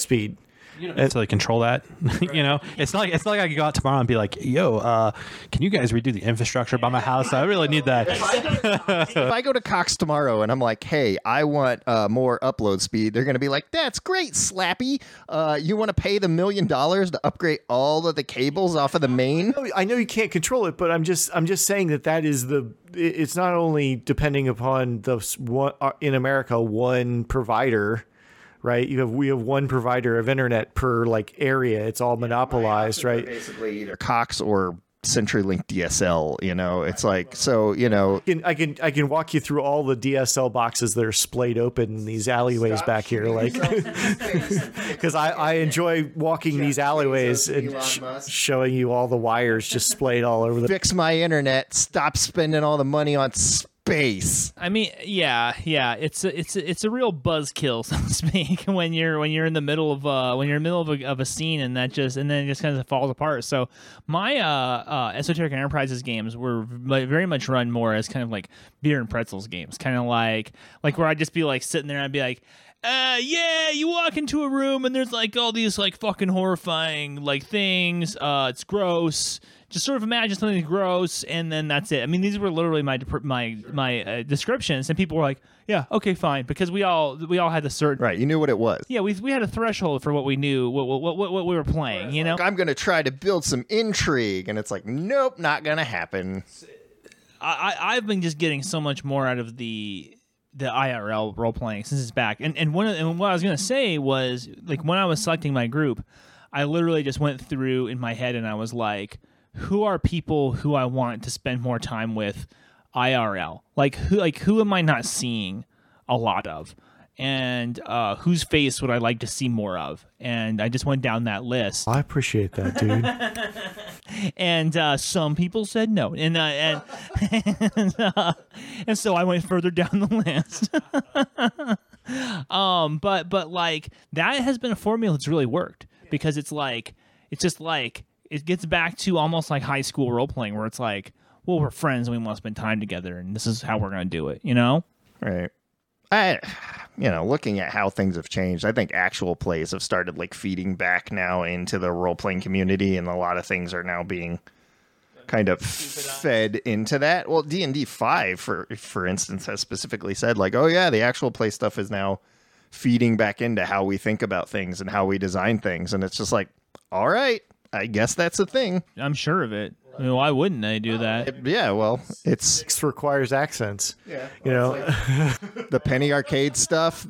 speed to like control that. you know, it's not like it's not like I could go out tomorrow and be like, "Yo, uh, can you guys redo the infrastructure by my house? I really need that." if I go to Cox tomorrow and I'm like, hey, I want uh, more upload speed, they're going to be like, that's great, Slappy. Uh, you want to pay the million dollars to upgrade all of the cables off of the main? I know you can't control it, but I'm just I'm just saying that that is the it's not only depending upon the one uh, in America one provider, right? You have we have one provider of internet per like area. It's all monopolized, right? Basically, either Cox or CenturyLink DSL. You know, it's like so. You know, I can, I can I can walk you through all the DSL boxes that are splayed open in these alleyways back here, like because I, I enjoy walking these alleyways and sh- showing you all the wires just splayed all over the. fix my internet. Stop spending all the money on space. I mean, yeah, yeah, it's a, it's a, it's a real buzzkill, so to speak, when you're when you're in the middle of uh when you're in the middle of a, of a scene and that just and then it just kind of falls apart. So my uh, uh esoteric enterprises games were very much run more as kind of like beer and pretzels games, kind of like like where I'd just be like sitting there and I'd be like. Uh yeah, you walk into a room and there's like all these like fucking horrifying like things. Uh it's gross just sort of imagine something gross and then that's it. I mean, these were literally my my my uh, descriptions, and people were like, "Yeah, okay, fine," because we all we all had a certain Right. You knew what it was. yeah we we had a threshold for what we knew what what what, what we were playing, you know. I'm going to try to build some intrigue. And it's like, nope, not going to happen. I, I I've been just getting so much more out of the the IRL role playing since it's back. And and one of, and what I was gonna say was like when I was selecting my group, I literally just went through in my head and I was like, who are people who I want to spend more time with IRL? Like who like who am I not seeing a lot of? And uh, whose face would I like to see more of? And I just went down that list, I appreciate that, dude. and uh, some people said no, and uh, and and, uh, and so I went further down the list. um, but but like that has been a formula that's really worked because it's like it's just like it gets back to almost like high school role playing where it's like, well, we're friends and we want to spend time together, and this is how we're gonna do it, you know? Right. I, you know, looking at how things have changed, I think actual plays have started like feeding back now into the role playing community, and a lot of things are now being kind of fed into that. Well, D and D five, for for instance, has specifically said like, oh yeah, the actual play stuff is now feeding back into how we think about things and how we design things, and it's just like, all right, I guess that's a thing. I'm sure of it. I mean, why wouldn't they do that? Yeah, well, it's This requires accents. Yeah. You know, the Penny Arcade stuff.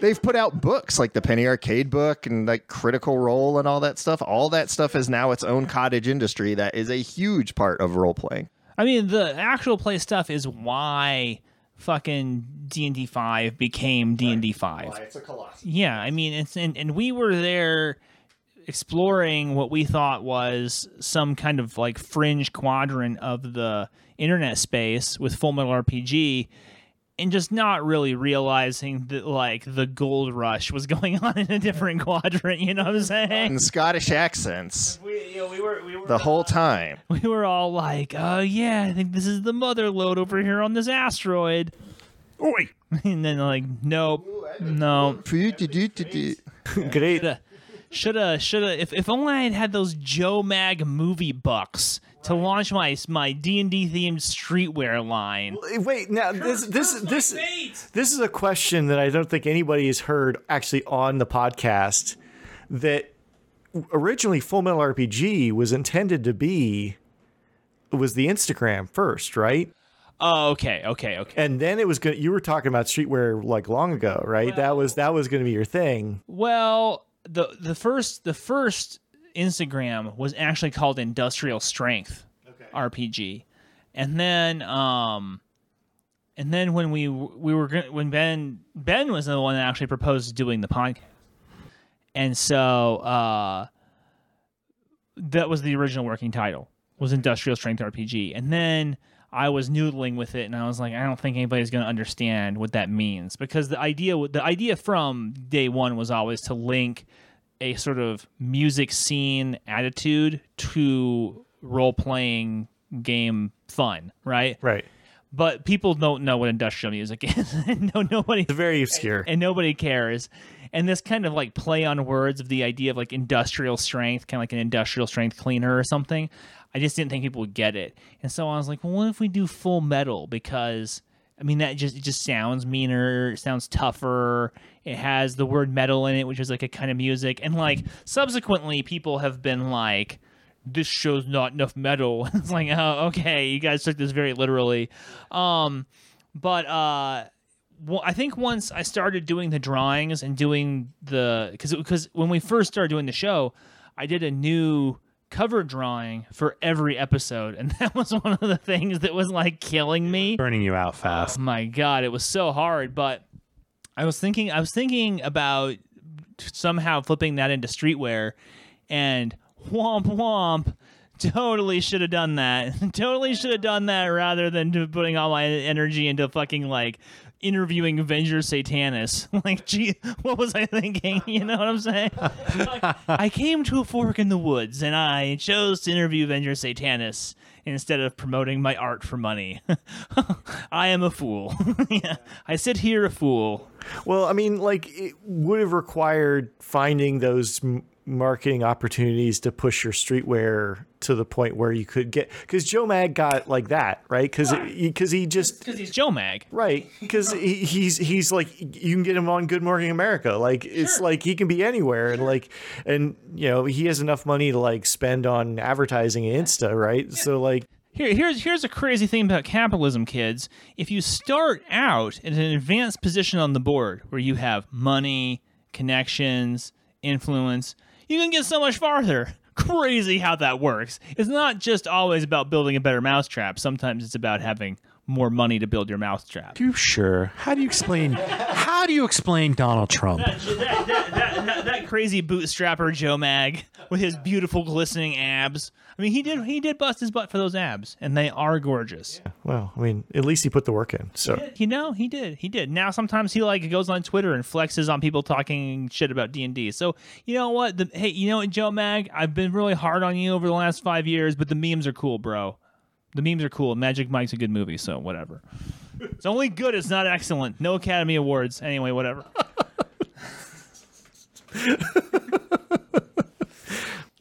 They've put out books like the Penny Arcade book and like Critical Role and all that stuff. All that stuff is now its own cottage industry that is a huge part of role playing. I mean, the actual play stuff is why fucking D and D five became D and D five. It's a colossus. Yeah, I mean, it's and and we were there exploring what we thought was some kind of like fringe quadrant of the internet space with Full Metal RPG. And just not really realizing that, like, the gold rush was going on in a different quadrant. You know what I'm saying? And Scottish accents We, you know, we were, we were the whole time. we were all like, "Oh yeah, I think this is the mother lode over here on this asteroid." Oi! And then like, nope, no. Great. Shoulda, shoulda, shoulda. If if only I had had those Joe Mag movie bucks to launch my my D and D themed streetwear line. wait. Now this this this this is a question that I don't think anybody has heard actually on the podcast. That originally Full Metal RPG was intended to be was the Instagram first, right? Oh, okay, okay, okay. And then it was good. You were talking about streetwear like long ago, right? that was that was going to be your thing. Well, the the first the first Instagram was actually called Industrial Strength RPG, and then um, and then when we we were when Ben Ben was the one that actually proposed doing the podcast, and so uh, that was the original working title was Industrial Strength RPG, and then. I was noodling with it, and I was like, I don't think anybody's going to understand what that means because the idea, the idea from day one was always to link a sort of music scene attitude to role playing game fun, right? Right. But people don't know what industrial music is. no, nobody It's very obscure. and nobody cares. And this kind of like play on words of the idea of like industrial strength, kind of like an industrial strength cleaner or something. I just didn't think people would get it. And so I was like, well, what if we do full metal? Because I mean, that just it just sounds meaner, it sounds tougher. It has the word metal in it, which is like a kind of music. And like subsequently, people have been like, this show's not enough metal. it's like, oh, okay, you guys took this very literally. Um, but uh, well, I think once I started doing the drawings and doing the because because when we first started doing the show, I did a new cover drawing for every episode, and that was one of the things that was like killing me. Burning you out fast. Oh my god, it was so hard. But I was thinking, I was thinking about somehow flipping that into streetwear, and womp womp. Totally should have done that. totally should have done that rather than putting all my energy into fucking like interviewing Venger Satanis. like, gee, what was I thinking? You know what I'm saying? I came to a fork in the woods and I chose to interview Venger Satanis instead of promoting my art for money. I am a fool. yeah. I sit here a fool. Well, I mean, like it would have required finding those m- marketing opportunities to push your streetwear to the point where you could get because Joe Mag got like that, right? Because because he just Because he's Joe Mag. right because he, he's he's like you can get him on Good Morning America, like it's like he can be anywhere and like and you know he has enough money to like spend on advertising and Insta, right? So like Here, here's here's a crazy thing about capitalism, kids. If you start out in an advanced position on the board where you have money, connections, influence, you can get so much farther. Crazy how that works. It's not just always about building a better mousetrap. Sometimes it's about having more money to build your mousetrap. You sure? How do you explain? How do you explain Donald Trump? that, that, that, that crazy bootstrapper Joe Mag with his beautiful glistening abs. I mean, he did he did bust his butt for those abs, and they are gorgeous. Well, I mean, at least he put the work in. So You know, he did. He did. Now sometimes he like goes on Twitter and flexes on people talking shit about D and D. So you know what? The, hey, you know what, Joe Mag? I've been really hard on you over the last five years, but the memes are cool, bro. The memes are cool. Magic Mike's a good movie, so whatever. It's only good. It's not excellent. No Academy Awards. Anyway, whatever.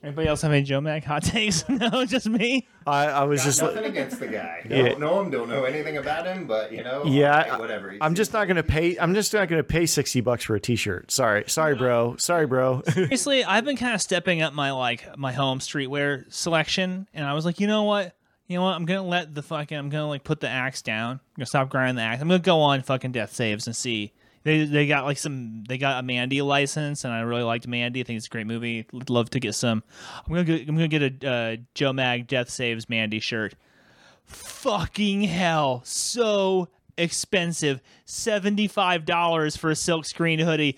Anybody else have any Joe Mag hot takes? no, just me. I, I was just like, Nothing against the guy. Yeah. Don't know him. Don't know anything about him. But you know, yeah, okay, whatever. He's- I'm just not gonna pay. I'm just not gonna pay sixty bucks for a T-shirt. Sorry, sorry, bro. Sorry, bro. Seriously, I've been kind of stepping up my like my home streetwear selection, and I was like, you know what? You know what? I'm gonna let the fucking I'm gonna like put the axe down. I'm gonna stop grinding the axe. I'm gonna go on fucking death saves and see. They they got like some they got a Mandy license, and I really liked Mandy. I think it's a great movie. Would love to get some. I'm gonna I'm gonna get a uh, Joe Mag Death Saves Mandy shirt. Fucking hell, so expensive. Seventy five dollars for a silk screen hoodie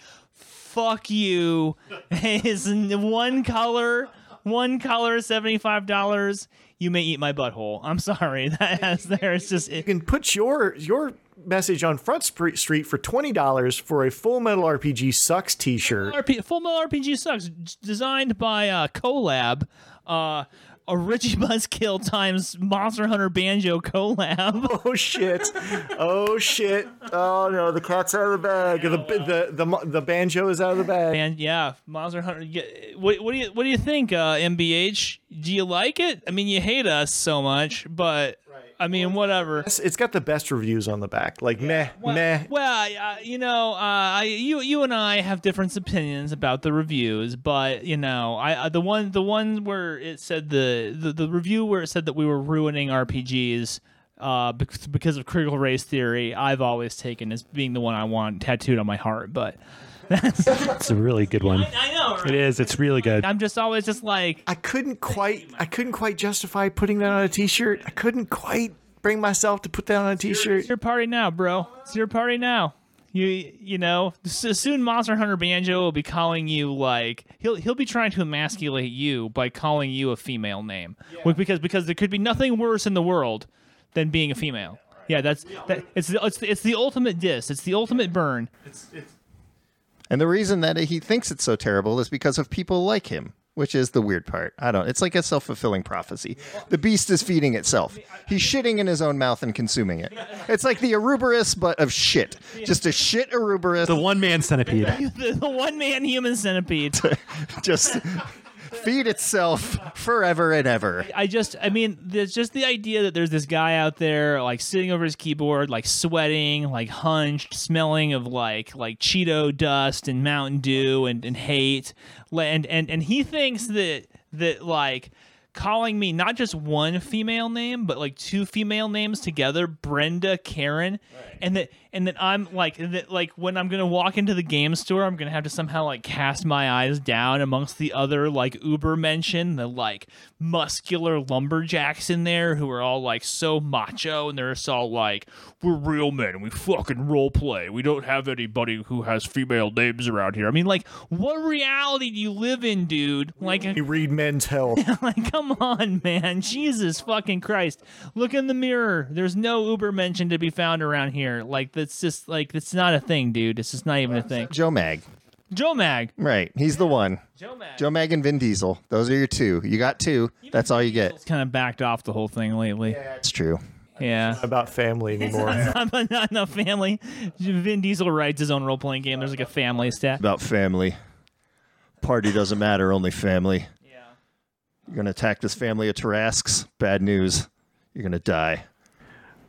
fuck you is one color one color $75 you may eat my butthole. I'm sorry. That has there. It's just you can put your your message on Front Street for twenty dollars for a Full Metal RPG sucks T-shirt. RP, full metal rpg sucks designed by uh collab. Uh a Richie Buzzkill times Monster Hunter Banjo collab. Oh shit! Oh shit! Oh no, the cat's out of the bag. The the the the, the banjo is out of the bag. And yeah, Monster Hunter. What, what do you what do you think, uh, MBH? Do you like it? I mean, you hate us so much, but I mean, whatever. It's- It's got the best reviews on the back. Like meh, meh. Well, uh, you know, uh, I, you you and I have different opinions about the reviews, but you know, I uh, the one the one where it said the, the the review where it said that we were ruining RPGs uh, because of critical race theory, I've always taken as being the one I want tattooed on my heart. But that's It's a really good one. I know. It is. It's really good. I'm just always just like I couldn't quite. I couldn't quite justify putting that on a T-shirt. I couldn't quite bring myself to put that on a T-shirt. It's your party now, bro. It's your party now. You you know, soon Monster Hunter Banjo will be calling you like he'll he'll be trying to emasculate you by calling you a female name. Well, because because there could be nothing worse in the world than being a female. Yeah, that's that. It's the, it's the, it's the ultimate diss. It's the ultimate burn. And the reason that he thinks it's so terrible is because of people like him, which is the weird part. I don't. It's like a self fulfilling prophecy. The beast is feeding itself. He's shitting in his own mouth and consuming it. It's like the Ouroboros, but of shit. Just a shit Ouroboros. The one man centipede. The, the one man human centipede. just feed itself forever and ever. I just, I mean, there's just the idea that there's this guy out there, like sitting over his keyboard, like sweating, like hunched, smelling of like like Cheeto dust and Mountain Dew and, and hate, and and and he thinks that that like calling me not just one female name, but like two female names together, Brenda, Karen, and that and that I'm like that like when I'm gonna walk into the game store, I'm gonna have to somehow like cast my eyes down amongst the other like Ubermenschen, the like muscular lumberjacks in there who are all like so macho and they're just all like, We're real men and we fucking role play. We don't have anybody who has female names around here. I mean like what reality do you live in, dude? Like You read Men's Health. like, come on, man. Jesus fucking Christ. Look in the mirror. There's no Ubermenschen to be found around here. Like, that's just, like, that's not a thing, dude. It's just not even a thing. Joe Mag. Joe Mag. Right. He's the one. Joe Mag. Joe Mag and Vin Diesel. Those are your two. You got two. That's all you get. It's kind of backed off the whole thing lately. Yeah, That's true. Yeah. about family anymore. I'm not enough family. Vin Diesel writes his own role playing game. There's like a family stat. About family. Party doesn't matter, only family. Yeah. You're going to attack this family of Tarrasques. Bad news. You're going to die.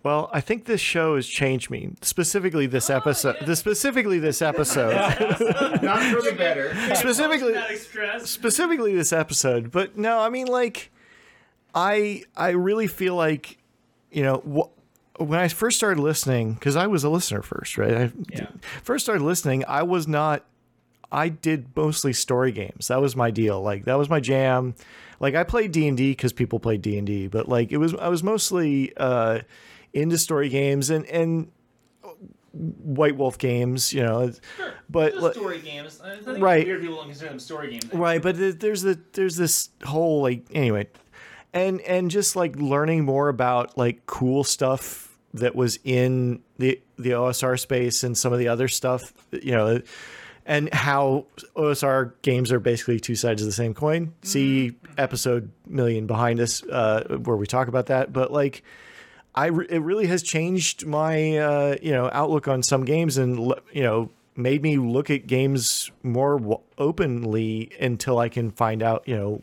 well, I think this show has changed me. Specifically, this oh, episode. This specifically this episode. Not for the better. specifically, specifically this episode. But no, I mean, like, I I really feel like, you know, wh- when I first started listening, because I was a listener first, right? I Yeah. first started listening, I was not I did mostly story games. That was my deal. Like that was my jam. Like I played D and D because people played D and D, but like it was I was mostly uh, into story games and and White Wolf games. You know, but like- story games. Right. Weird people don't consider them story games. right but there's the there's this whole like anyway and and just like learning more about like cool stuff that was in the the osr space and some of the other stuff you know and how osr games are basically two sides of the same coin see episode million behind us uh, where we talk about that but like I re- it really has changed my uh, you know outlook on some games and you know made me look at games more w- openly until I can find out you know.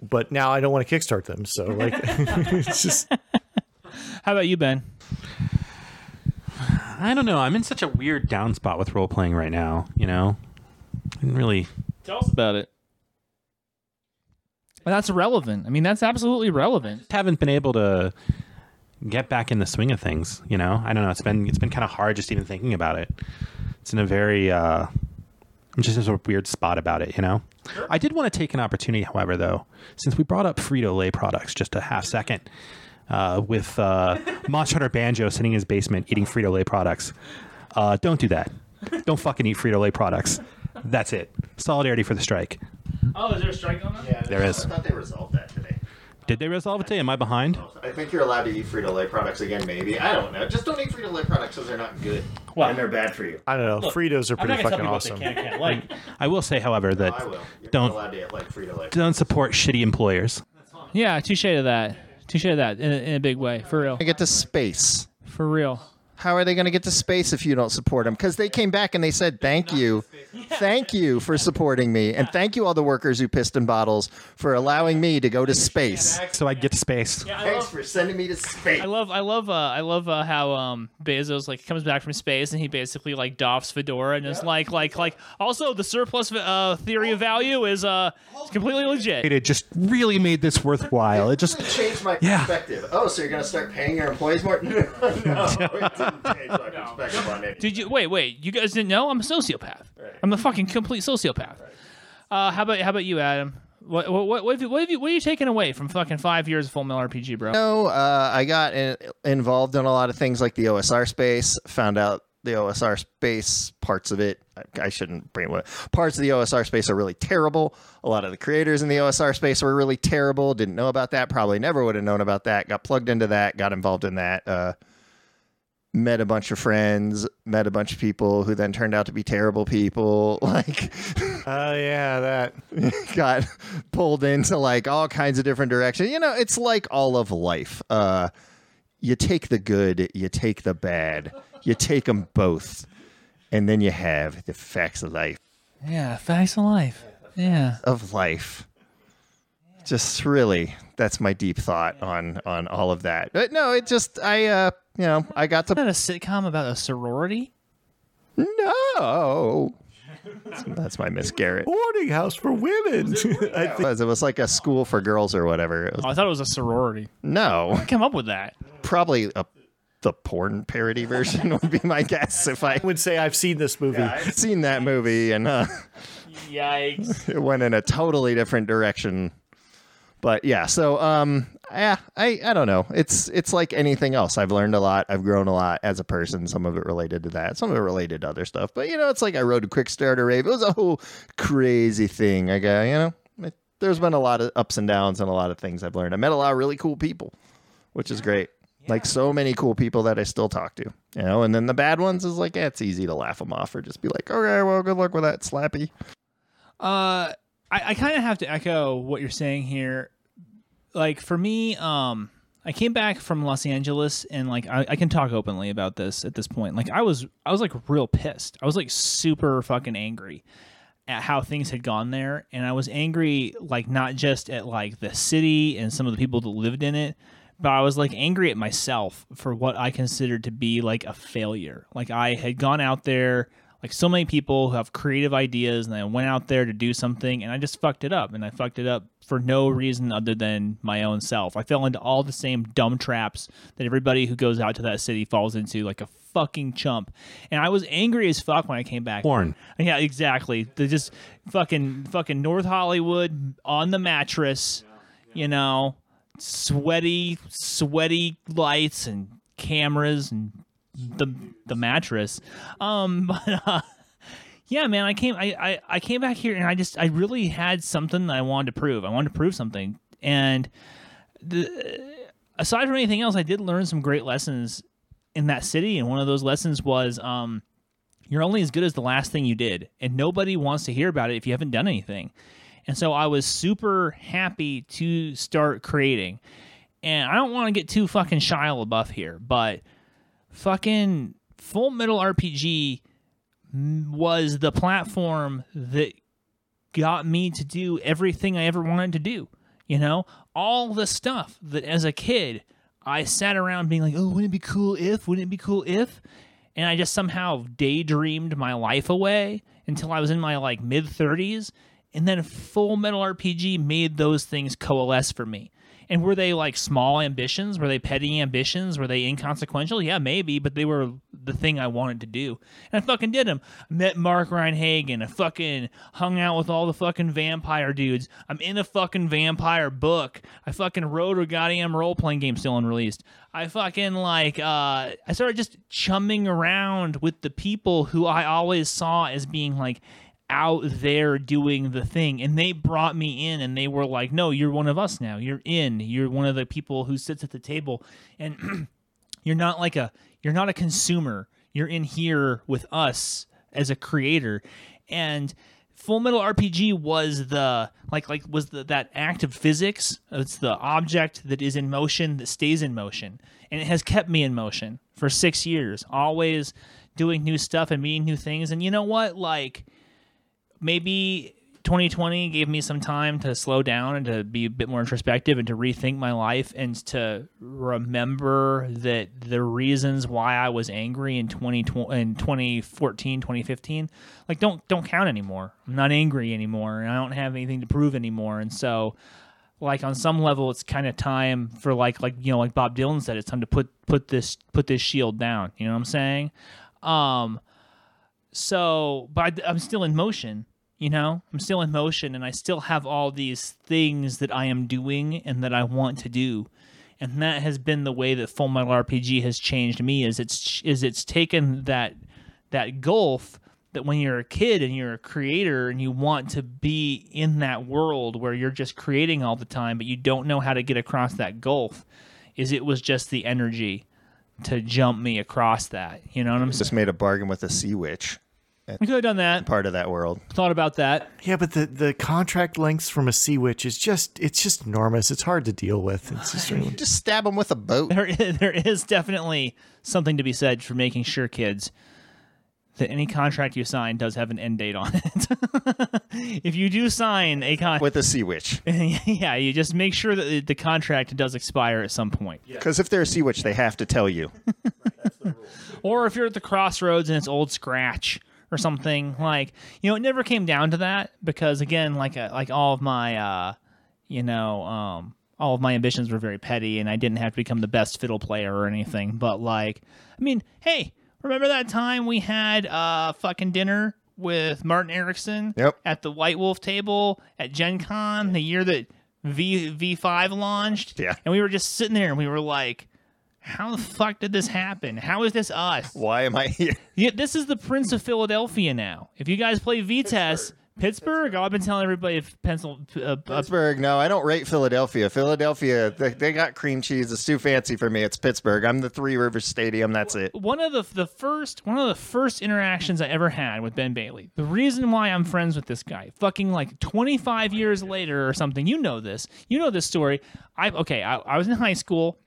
But now I don't want to kickstart them, so like it's just How about you, Ben? I don't know. I'm in such a weird down spot with role playing right now. You know, I didn't really. Tell us about it. That's relevant. I mean, that's absolutely relevant. haven't been able to get back in the swing of things. You know, I don't know. It's been it's been kind of hard just even thinking about it. It's in a very uh, I'm just in a weird spot about it. You know, I did want to take an opportunity, however, though, since we brought up Frito Lay products just a half second. Uh, with uh, Monster Hunter Banjo sitting in his basement eating Frito Lay products. Uh, don't do that. Don't fucking eat Frito Lay products. That's it. Solidarity for the strike. Oh, is there a strike going on that? There is. I thought they resolved that today. Did they resolve it today? Am I behind? I think you're allowed to eat Frito Lay products again. Maybe I don't know. Just don't eat Frito Lay products because they're not good Well- and they're bad for you. I don't know. Fritos are pretty fucking awesome. can't like. I will say, however, that I will. You're Don't- not allowed to eat like Frito Lay. don't support shitty employers. Yeah, touche to that. Touche to that in a, in a big way. For real. I get to space. For real. How are they going to get to space if you don't support them? Because they came back and they said, "Thank you, thank you for supporting me, and thank you all the workers who pissed in bottles for allowing me to go to space. So I get to space. Thanks for sending me to space." I love, I love, uh, I love uh, how um, Bezos like comes back from space and he basically like doffs fedora and is like, like, like. Also, the surplus uh, theory of value is uh completely legit. It just really made this worthwhile. It just changed my Yeah. perspective. Oh, so you're going to start paying your employees more? no, it didn't change my perspective on it. Did you wait? Wait, you guys didn't know? I'm a sociopath. I'm a fucking complete sociopath. Uh, how about how about you, Adam? What what what, what, have you, what have you what are you taking away from fucking five years of Full Metal RPG, bro? No, uh, I got in, involved in a lot of things like the OSR space. Found out the OSR space parts of it. I, I shouldn't bring what parts of the OSR space are really terrible. A lot of the creators in the OSR space were really terrible. Didn't know about that. Probably never would have known about that. Got plugged into that. Got involved in that. Uh, met a bunch of friends. Met a bunch of people who then turned out to be terrible people. Like. Oh yeah, that. got pulled into like all kinds of different directions. You know, it's like all of life. Uh, you take the good, you take the bad, you take them both, and then you have the facts of life. Yeah, facts of life. Yeah. Of life. Just really, that's my deep thought on on all of that. But no, it just I uh you know I got to Isn't that a sitcom about a sorority? no. That's my Miss Garrett. Boarding house for women. I It was, it was like a school for girls or whatever. It was, Oh, I thought it was a sorority. no, Come up with that. probably a, the porn parody version would be my guess if I would say I've seen this movie. I've seen that movie and uh, Yikes. it went in a totally different direction. But yeah, so um, yeah, I I don't know. It's it's like anything else. I've learned a lot. I've grown a lot as a person. Some of it related to that. Some of it related to other stuff. But you know, it's like I rode a Kickstarter rave. It was a whole crazy thing. I got you know. It, there's been a lot of ups and downs and a lot of things I've learned. I met a lot of really cool people, which is great. Like so many cool people that I still talk to, you know. And then the bad ones is like, yeah, it's easy to laugh them off or just be like, okay, well, good luck with that, Slappy. Uh, I, I kind of have to echo what you're saying here. Like for me, um, I came back from Los Angeles and like I, I can talk openly about this at this point. Like I was I was like real pissed. I was like super fucking angry at how things had gone there, and I was angry like not just at like the city and some of the people that lived in it, but I was like angry at myself for what I considered to be like a failure. Like I had gone out there like so many people who have creative ideas and I went out there to do something and I just fucked it up and I fucked it up for no reason other than my own self. I fell into all the same dumb traps that everybody who goes out to that city falls into like a fucking chump. And I was angry as fuck when I came back. Porn. Yeah, exactly. They just fucking fucking North Hollywood on the mattress, you know, sweaty sweaty lights and cameras and the the mattress. Um but uh yeah, man, I came I, I I came back here and I just I really had something I wanted to prove. I wanted to prove something. And the aside from anything else, I did learn some great lessons in that city and one of those lessons was um you're only as good as the last thing you did and nobody wants to hear about it if you haven't done anything and so i was super happy to start creating and i don't want to get too fucking Shia LaBeouf here but fucking full metal rpg was the platform that got me to do everything i ever wanted to do you know all the stuff that as a kid I sat around being like, oh, wouldn't it be cool if? Wouldn't it be cool if? And I just somehow daydreamed my life away until I was in my like mid 30s. And then Full Metal RPG made those things coalesce for me. And were they like small ambitions? Were they petty ambitions? Were they inconsequential? Yeah, maybe, but they were the thing I wanted to do. And I fucking did them. Met Mark Rein-Hagen. I fucking hung out with all the fucking vampire dudes. I'm in a fucking vampire book. I fucking wrote a goddamn role playing game still unreleased. I fucking like, uh, I started just chumming around with the people who I always saw as being like, out there doing the thing. And they brought me in and they were like no you're one of us now. You're in. You're one of the people who sits at the table. And you're not like a you're not a consumer. You're in here with us as a creator. And full metal rpg was the like like was the that act of physics. It's the object that is in motion that stays in motion. And it has kept me in motion for six years always doing new stuff and meeting new things. And you know what? Like maybe 2020 gave me some time to slow down and to be a bit more introspective and to rethink my life and to remember that the reasons why I was angry in 2020 in 2014 2015 like don't don't count anymore. I'm not angry anymore and I don't have anything to prove anymore and so like on some level it's kind of time for like like you know like Bob Dylan said it's time to put put this put this shield down, you know what I'm saying? Um so but I, I'm still in motion you know? I'm still in motion and i still have all these things that i am doing and that i want to do. And that has been the way that full metal rpg has changed me is it's is it's taken that that gulf that when you're a kid and you're a creator and you want to be in that world where you're just creating all the time but you don't know how to get across that gulf is it was just the energy to jump me across that. You know what i'm saying Just made a bargain with a sea witch, we could have done that part of that world. thought about that Yeah, but the, the contract lengths from a sea witch is just it's just enormous. It's hard to deal with. It's just really, Just stab them with a boat. there is, there is definitely something to be said for making sure kids that any contract you sign does have an end date on it. if you do sign a con, with a sea witch. yeah, you just make sure that the- the contract does expire at some point. Because if they're a sea witch, they have to tell you. Or if you're at the crossroads and it's old scratch or something like, you know, it never came down to that because again, like uh, like all of my uh, you know, um all of my ambitions were very petty and I didn't have to become the best fiddle player or anything, but like I mean, hey, remember that time we had uh fucking dinner with Martin Ericsson Yep. at the White Wolf table at Gen Con the year that V V5 launched? Yeah. And we were just sitting there and we were like, how the fuck did this happen? How is this us? Why am I here? Yeah, this is the Prince of Philadelphia now. If you guys play VTES, Pittsburgh, oh, I've been telling everybody if pencil. Uh, uh, Pittsburgh. No, I don't rate Philadelphia. Philadelphia, they, they got cream cheese. It's too fancy for me. It's Pittsburgh. I'm the Three Rivers Stadium. That's it. one of the the first one of the first interactions I ever had with Ben Bailey. The reason why I'm friends with this guy, fucking like 25 years later or something. You know this. You know this story. I okay. I, I was in high school.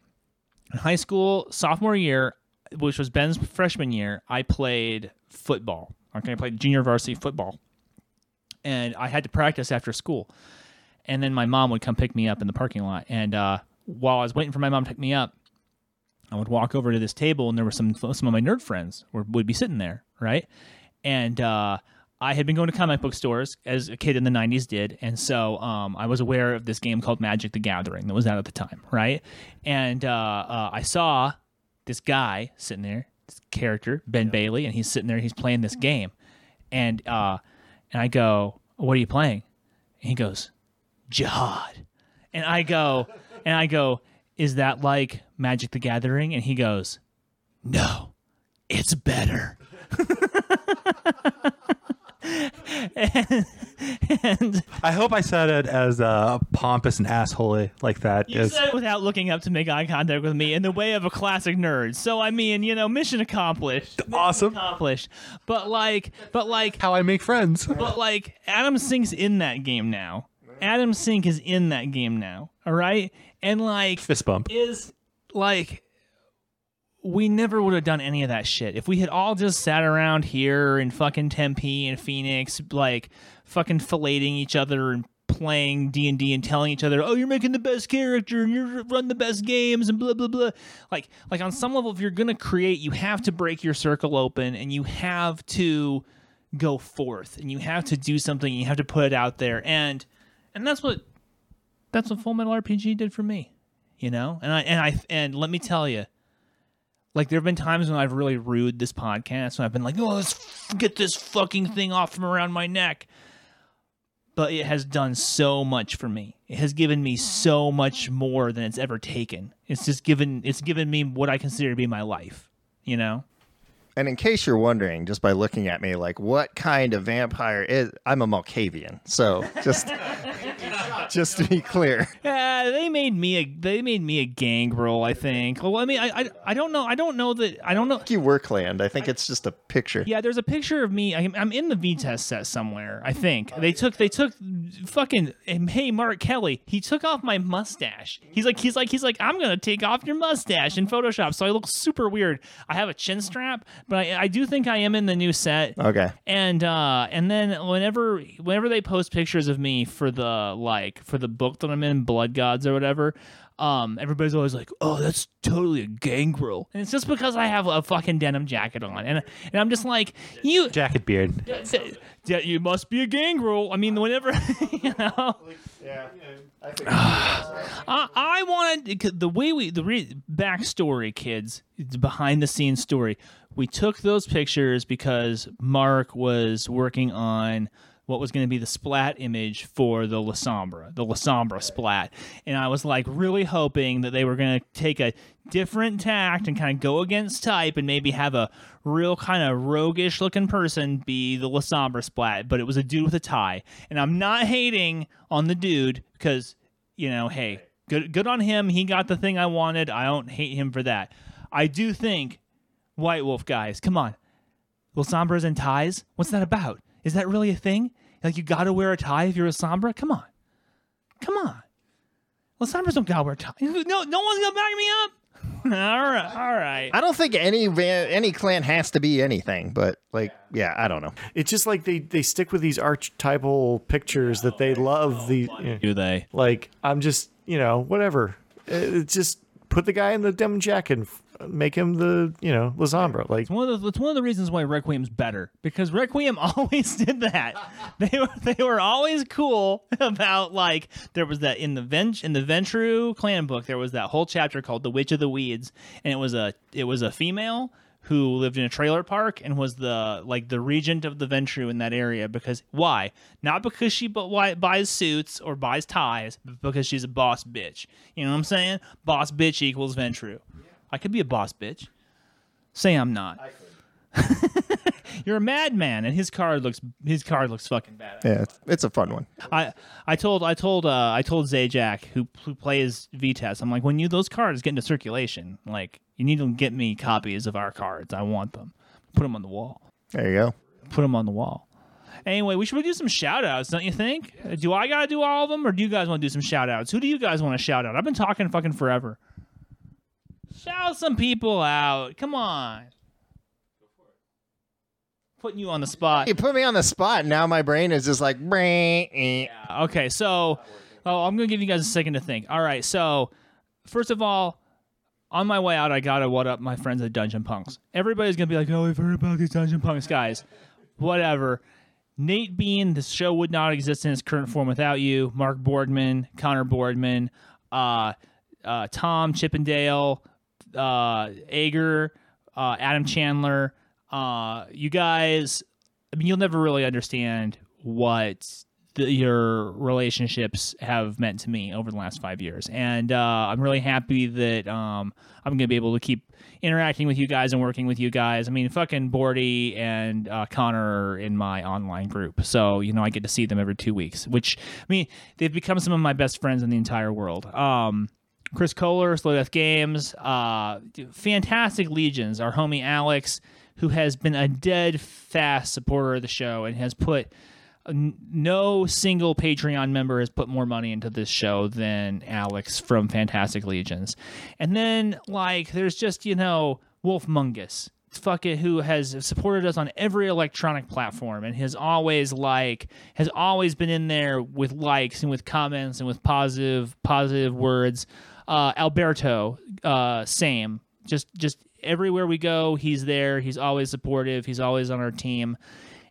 In high school sophomore year, which was Ben's freshman year, I played football. Okay, I played junior varsity football, and I had to practice after school. And then my mom would come pick me up in the parking lot. And uh, while I was waiting for my mom to pick me up, I would walk over to this table, and there were some some of my nerd friends were, would be sitting there, right? and uh, I had been going to comic book stores as a kid in the '90s did, and so um, I was aware of this game called Magic: The Gathering that was out at the time, right? And uh, uh, I saw this guy sitting there, this character Ben Bailey, and he's sitting there, he's playing this game, and uh, and I go, "What are you playing?" And he goes, "Jyhad," and I go, and I go, "Is that like Magic: The Gathering?" And he goes, "No, it's better." and, and I hope I said it as uh, pompous and assholey like that. you said it without looking up to make eye contact with me in the way of a classic nerd. So I mean, you know, mission accomplished. awesome. Accomplished. But like, but like, How I make friends. but like, Adam Sink's in that game now. Adam Sink is in that game now. All right, and like, Fist bump. is like we never would have done any of that shit if we had all just sat around here in fucking Tempe and Phoenix, like fucking filleting each other and playing D and D and telling each other, "Oh, you're making the best character and you're run the best games and blah blah blah." Like, like on some level, if you're gonna create, you have to break your circle open and you have to go forth and you have to do something. And you have to put it out there, and and that's what that's what Full Metal RPG did for me you know and i and i and let me tell you like there have been times when i've really rued this podcast when i've been like oh let's f- get this fucking thing off from around my neck. But it has done so much for me. It has given me so much more than it's ever taken. It's just given it's given me what i consider to be my life you know And in case you're wondering, just by looking at me, like what kind of vampire is I'm a Malkavian. So just just to be clear. Yeah, they made me a they made me a gangrel. I think. Well, I mean, I, I I don't know. I don't know that. I don't know. You were Workland. I think it's just a picture. Yeah, there's a picture of me. I'm, I'm in the VTES set somewhere. I think they took they took fucking hey Mark Kelly. He took off my mustache. He's like he's like he's like I'm gonna take off your mustache in Photoshop, so I look super weird. I have a chin strap, but I, I do think I am in the new set. Okay. And uh, and then whenever whenever they post pictures of me for the like for the book that I'm in, Blood Gods or whatever, um, everybody's always like, "Oh, that's totally a gangrel," and it's just because I have a fucking denim jacket on, and and I'm just like, you, Jacket beard. yeah, you must be a gangrel. I mean, whenever you know. Yeah, I, think I wanted the way we the re, backstory, kids, the behind the scenes story. We took those pictures because Mark was working on what was going to be the splat image for the Lasombra, the Lasombra splat, and I was like really hoping that they were going to take a different tact and kind of go against type and maybe have a real kind of roguish looking person be the Lasombra splat, but it was a dude with a tie, and I'm not hating on the dude because you know, hey, good good on him. He got the thing I wanted. I don't hate him for that. I do think White Wolf guys, come on. Little Sombras and ties? What's that about? Is that really a thing? Like you gotta wear a tie if you're a Sombra? Come on. Come on. Well, Sombras don't gotta wear ties. No, no one's gonna back me up. all right, all right. I don't think any va- any clan has to be anything, but like, yeah, I don't know. It's just like they they stick with these archetypal pictures that they love. The Do they? like I'm just you know whatever. It's just put the guy in the denim jacket and f- make him the you know Lasombra. Like It's one of the it's one of the reasons why Requiem's better because Requiem always did that. They were they were always cool about like there was that in the Vent in the Ventrue clan book there was that whole chapter called the Witch of the Weeds and it was a it was a female who lived in a trailer park and was the like the regent of the Ventrue in that area because why? Not because she bu- why- buys suits or buys ties, but because she's a boss bitch. You know what I'm saying? Boss bitch equals Ventrue. I could be a boss bitch. Say I'm not. You're a madman, and his card looks his card looks fucking bad. Yeah, it's, it's a fun one. I I told I told uh, I told Zajac who who plays VTES. I'm like, when you those cards get into circulation, like you need to get me copies of our cards. I want them. Put them on the wall. There you go. Put them on the wall. Anyway, we should do some shout outs, don't you think? Uh, Do I gotta do all of them, or do you guys want to do some shout outs? Who do you guys want to shout out? I've been talking fucking forever. Shout some people out. Come on. Putting you on the spot. You put me on the spot. and Now my brain is just like, eh. Okay, so oh, I'm gonna give you guys a second to think. All right, so first of all, on my way out, I gotta what up my friends at Dungeon Punks. Everybody's gonna be like, "Oh, we've heard about these Dungeon Punks guys." whatever. Nate Bean, the show would not exist in its current form without you. Mark Boardman, Connor Boardman, uh, uh, Tom Chippendale, uh, Ager, uh, Adam Chandler. Uh, you guys, I mean, you'll never really understand what the, your relationships have meant to me over the last five years, and uh, I'm really happy that um, I'm going to be able to keep interacting with you guys and working with you guys. I mean, fucking Bordy and uh, Connor are in my online group, so you know I get to see them every two weeks. Which I mean, they've become some of my best friends in the entire world. Um, Chris Kohler, Slow Death Games, uh, fantastic legions. Our homie Alex, who has been a dead fast supporter of the show and has put no single Patreon member has put more money into this show than Alex from Fantastic Legions. And then like there's just, you know, Wolf Mungus. Who has supported us on every electronic platform and has always like has always been in there with likes and with comments and with positive positive words. Uh, Alberto, uh, same. Just just everywhere we go, he's there. He's always supportive. He's always on our team.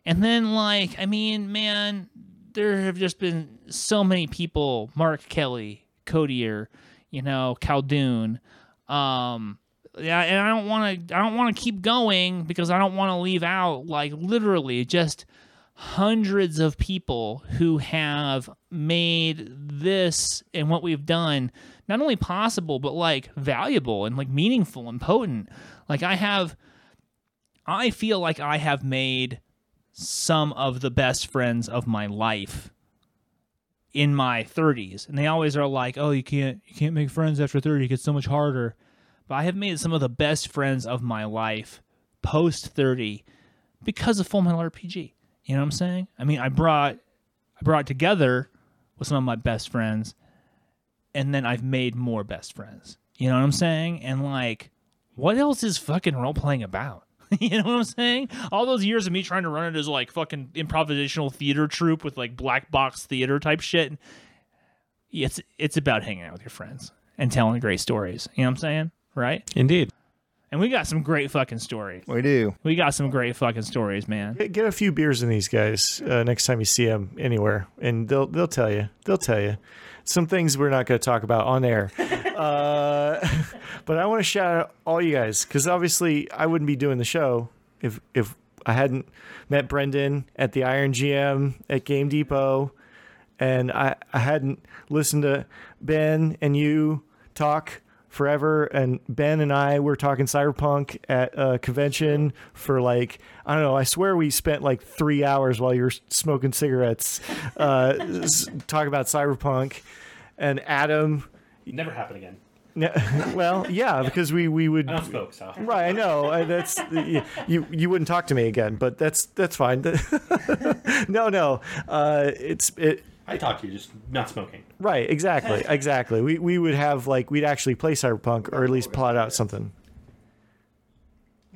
And then, like, I mean, man, there have just been so many people Mark Kelly, Codier, you know, Caldoon. Um, yeah, and I don't want to. I don't want to keep going because I don't want to leave out like literally just hundreds of people who have made this and what we've done not only possible but like valuable and like meaningful and potent. Like I have, I feel like I have made some of the best friends of my life in my 30s and they always are like oh you can't you can't make friends after 30 it gets so much harder. But i have made some of the best friends of my life post 30 because of full metal rpg you know what i'm saying? I mean i brought i brought together with some of my best friends and then i've made more best friends you know what i'm saying and like what else is fucking role playing about you know what I'm saying? All those years of me trying to run it as like fucking improvisational theater troupe with like black box theater type shit. It's it's about hanging out with your friends and telling great stories. You know what I'm saying? Right? Indeed. And we got some great fucking stories. We do. We got some great fucking stories, man. Get, get a few beers in these guys uh, next time you see them anywhere, and they'll they'll tell you. They'll tell you some things we're not going to talk about on air. uh, but I want to shout out all you guys because obviously I wouldn't be doing the show if if I hadn't met Brendan at the Iron GM at Game Depot, and I I hadn't listened to Ben and you talk forever. And ben and i were talking cyberpunk at a convention for like i don't know i swear we spent like three hours while you were smoking cigarettes uh talking about cyberpunk. And adam Never happen again. well yeah because we we would I don't smoke, so. right i know. I- that's you you wouldn't talk to me again but that's that's fine. No no. Uh it's it I talk to you, just not smoking. Right, exactly, exactly. We we would have like we'd actually play Cyberpunk or at least plot out something.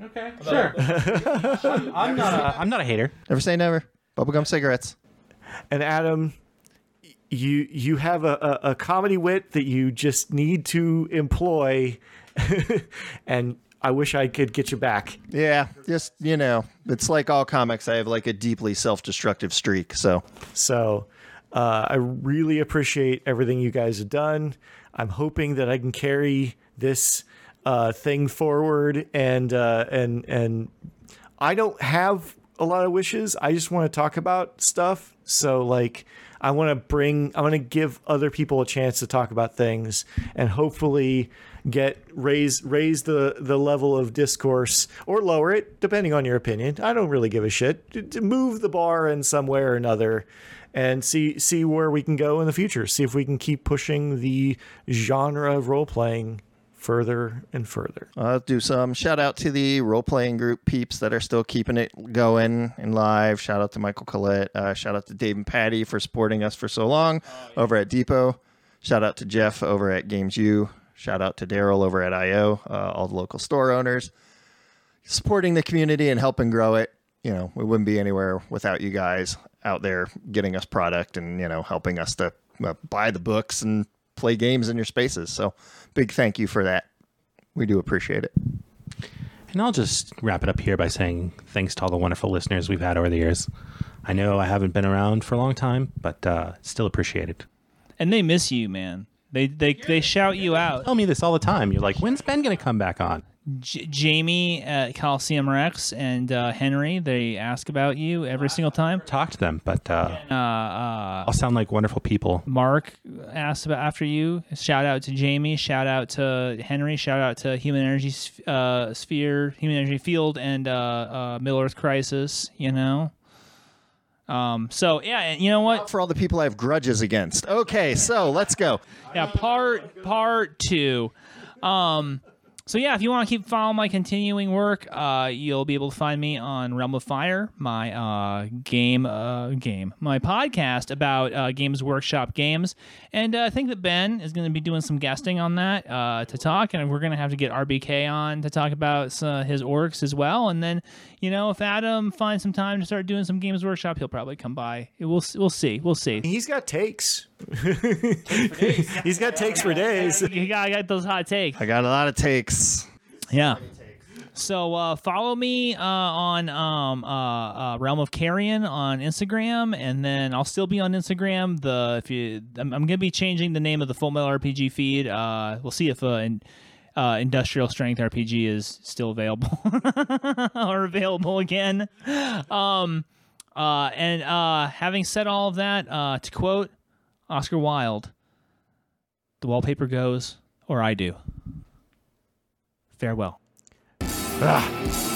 Okay, sure. I'm, I'm not. A, I'm not a hater. Never say never. Bubblegum cigarettes. And Adam, you you have a, a, a comedy wit that you just need to employ, and I wish I could get you back. Yeah, just you know, it's like all comics. I have like a deeply self-destructive streak. So So uh, I really appreciate everything you guys have done. I'm hoping that I can carry this uh, thing forward, and uh, and and I don't have a lot of wishes. I just want to talk about stuff. So like. I want to bring, I want to give other people a chance to talk about things and hopefully get raise raise the the level of discourse or lower it depending on your opinion. I don't really give a shit. Move the bar in some way or another and see see where we can go in the future. See if we can keep pushing the genre of role playing further and further. I'll do some shout out to the role playing group peeps that are still keeping it going and live. Shout out to Michael Collette. Uh, shout out to Dave and Patty for supporting us for so long over at Depot. Shout out to Jeff over at Games U. Shout out to Daryl over at IO, uh, all the local store owners supporting the community and helping grow it. You know, we wouldn't be anywhere without you guys out there getting us product and, you know, helping us to uh, buy the books and play games in your spaces. So big thank you for that. We do appreciate it. And I'll just wrap it up here by saying thanks to all the wonderful listeners we've had over the years. I know I haven't been around for a long time, but uh, still appreciate it. And they miss you, man. They they they shout you out. Tell me this all the time. You're like, when's Ben going to come back on? J- Jamie at Coliseum Rex and uh, Henry, they ask about you every single time. Talk to them, but uh, Uh, uh, all sound like wonderful people. Mark asked about after you. Shout out to Jamie. Shout out to Henry. Shout out to Human Energy Sp- uh, Sphere, Human Energy Field, and uh, uh, Middle Earth Crisis. You know. Um. So yeah, and you know what? For all the people I have grudges against. Okay, so let's go. Yeah. Part part two. Um. So yeah, if you want to keep following my continuing work, uh, you'll be able to find me on Realm of Fire, my uh, game, uh, game, my podcast about uh, Games Workshop games, and uh, I think that Ben is going to be doing some guesting on that uh, to talk, and we're going to have to get RBK on to talk about his orcs as well, and then you know if Adam finds some time to start doing some Games Workshop, he'll probably come by. We'll we'll see, we'll see. He's got takes. He's got takes for days. You got, I got those hot takes. I got a lot of takes. Yeah. So uh, follow me uh, on um, uh, uh, Realm of Carrion on Instagram, and then I'll still be on Instagram. The if you, I'm, I'm gonna be changing the name of the Full Metal RPG feed. Uh, we'll see if uh, in, uh, Industrial Strength RPG is still available or available again. Um, uh, and uh, having said all of that, uh, to quote Oscar Wilde, "The wallpaper goes, or I do." Farewell. Ah.